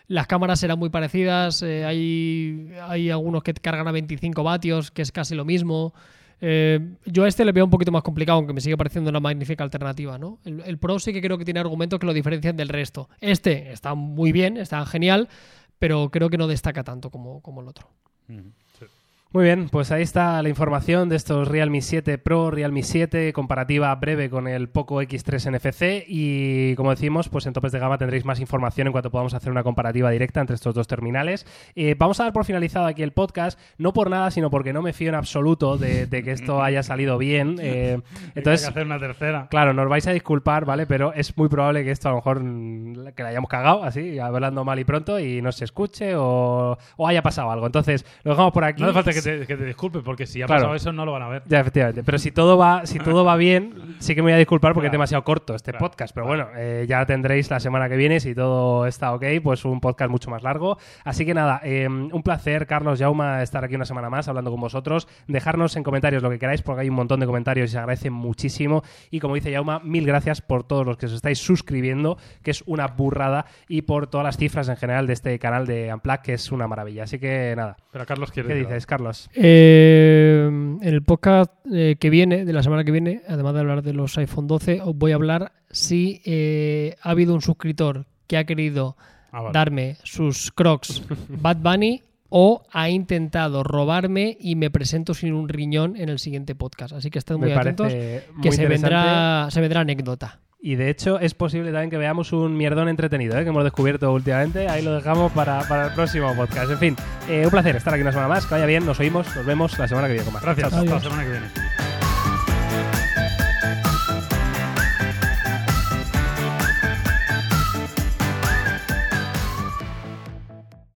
Speaker 3: Las cámaras serán muy parecidas, eh, hay, hay algunos que cargan a 25 vatios, que es casi lo mismo. Eh, yo a este le veo un poquito más complicado, aunque me sigue pareciendo una magnífica alternativa, ¿no? El, Pro sí que creo que tiene argumentos que lo diferencian del resto. Este está muy bien, está genial, pero creo que no destaca tanto como, como el otro.
Speaker 1: Muy bien, pues ahí está la información de estos Realme 7 Pro, Realme 7, comparativa breve con el Poco X3 NFC y como decimos, pues en topes de gama tendréis más información en cuanto podamos hacer una comparativa directa entre estos dos terminales. Eh, vamos a dar por finalizado aquí el podcast, no por nada, sino porque no me fío en absoluto de, de que esto haya salido bien. Eh, entonces,
Speaker 2: que hacer una tercera.
Speaker 1: Claro, nos vais a disculpar, ¿vale? Pero es muy probable que esto a lo mejor que la hayamos cagado así, hablando mal y pronto y no se escuche o, o haya pasado algo. Entonces, lo dejamos por aquí.
Speaker 2: No hace falta que te, que te disculpes, porque si ha
Speaker 1: Claro.
Speaker 2: pasado eso no lo van a ver.
Speaker 1: Ya, efectivamente. Pero si todo va, si todo va bien, sí que me voy a disculpar porque es demasiado corto este
Speaker 2: Claro.
Speaker 1: podcast. Pero
Speaker 2: Vale.
Speaker 1: bueno, eh, ya tendréis la semana que viene, si todo está ok, pues un podcast mucho más largo. Así que nada, eh, un placer, Carlos Jauma, estar aquí una semana más hablando con vosotros. Dejarnos en comentarios lo que queráis, porque hay un montón de comentarios y se agradece muchísimo. Y como dice Jauma, mil gracias por todos los que os estáis suscribiendo, que es una burrada, y por todas las cifras en general de este canal de Unplug, que es una maravilla. Así que nada,
Speaker 2: Pero Carlos quiere
Speaker 1: ¿qué dices, Carlos?
Speaker 3: Eh, en el podcast eh, que viene, de la semana que viene, además de hablar de los iPhone 12, os voy a hablar si eh, ha habido un suscriptor que ha querido.
Speaker 2: Ah, vale.
Speaker 3: darme sus crocs Bad Bunny o ha intentado robarme y me presento sin un riñón en el siguiente podcast. Así que estad muy atentos
Speaker 1: muy
Speaker 3: que se vendrá, se vendrá anécdota.
Speaker 1: Y de hecho es posible también que veamos un mierdón entretenido ¿eh? que hemos descubierto últimamente. Ahí lo dejamos para, para el próximo podcast. En fin, eh, un placer estar aquí una semana más. Que vaya bien, nos oímos, nos vemos la semana que viene con más.
Speaker 2: Gracias. Hasta la semana que viene.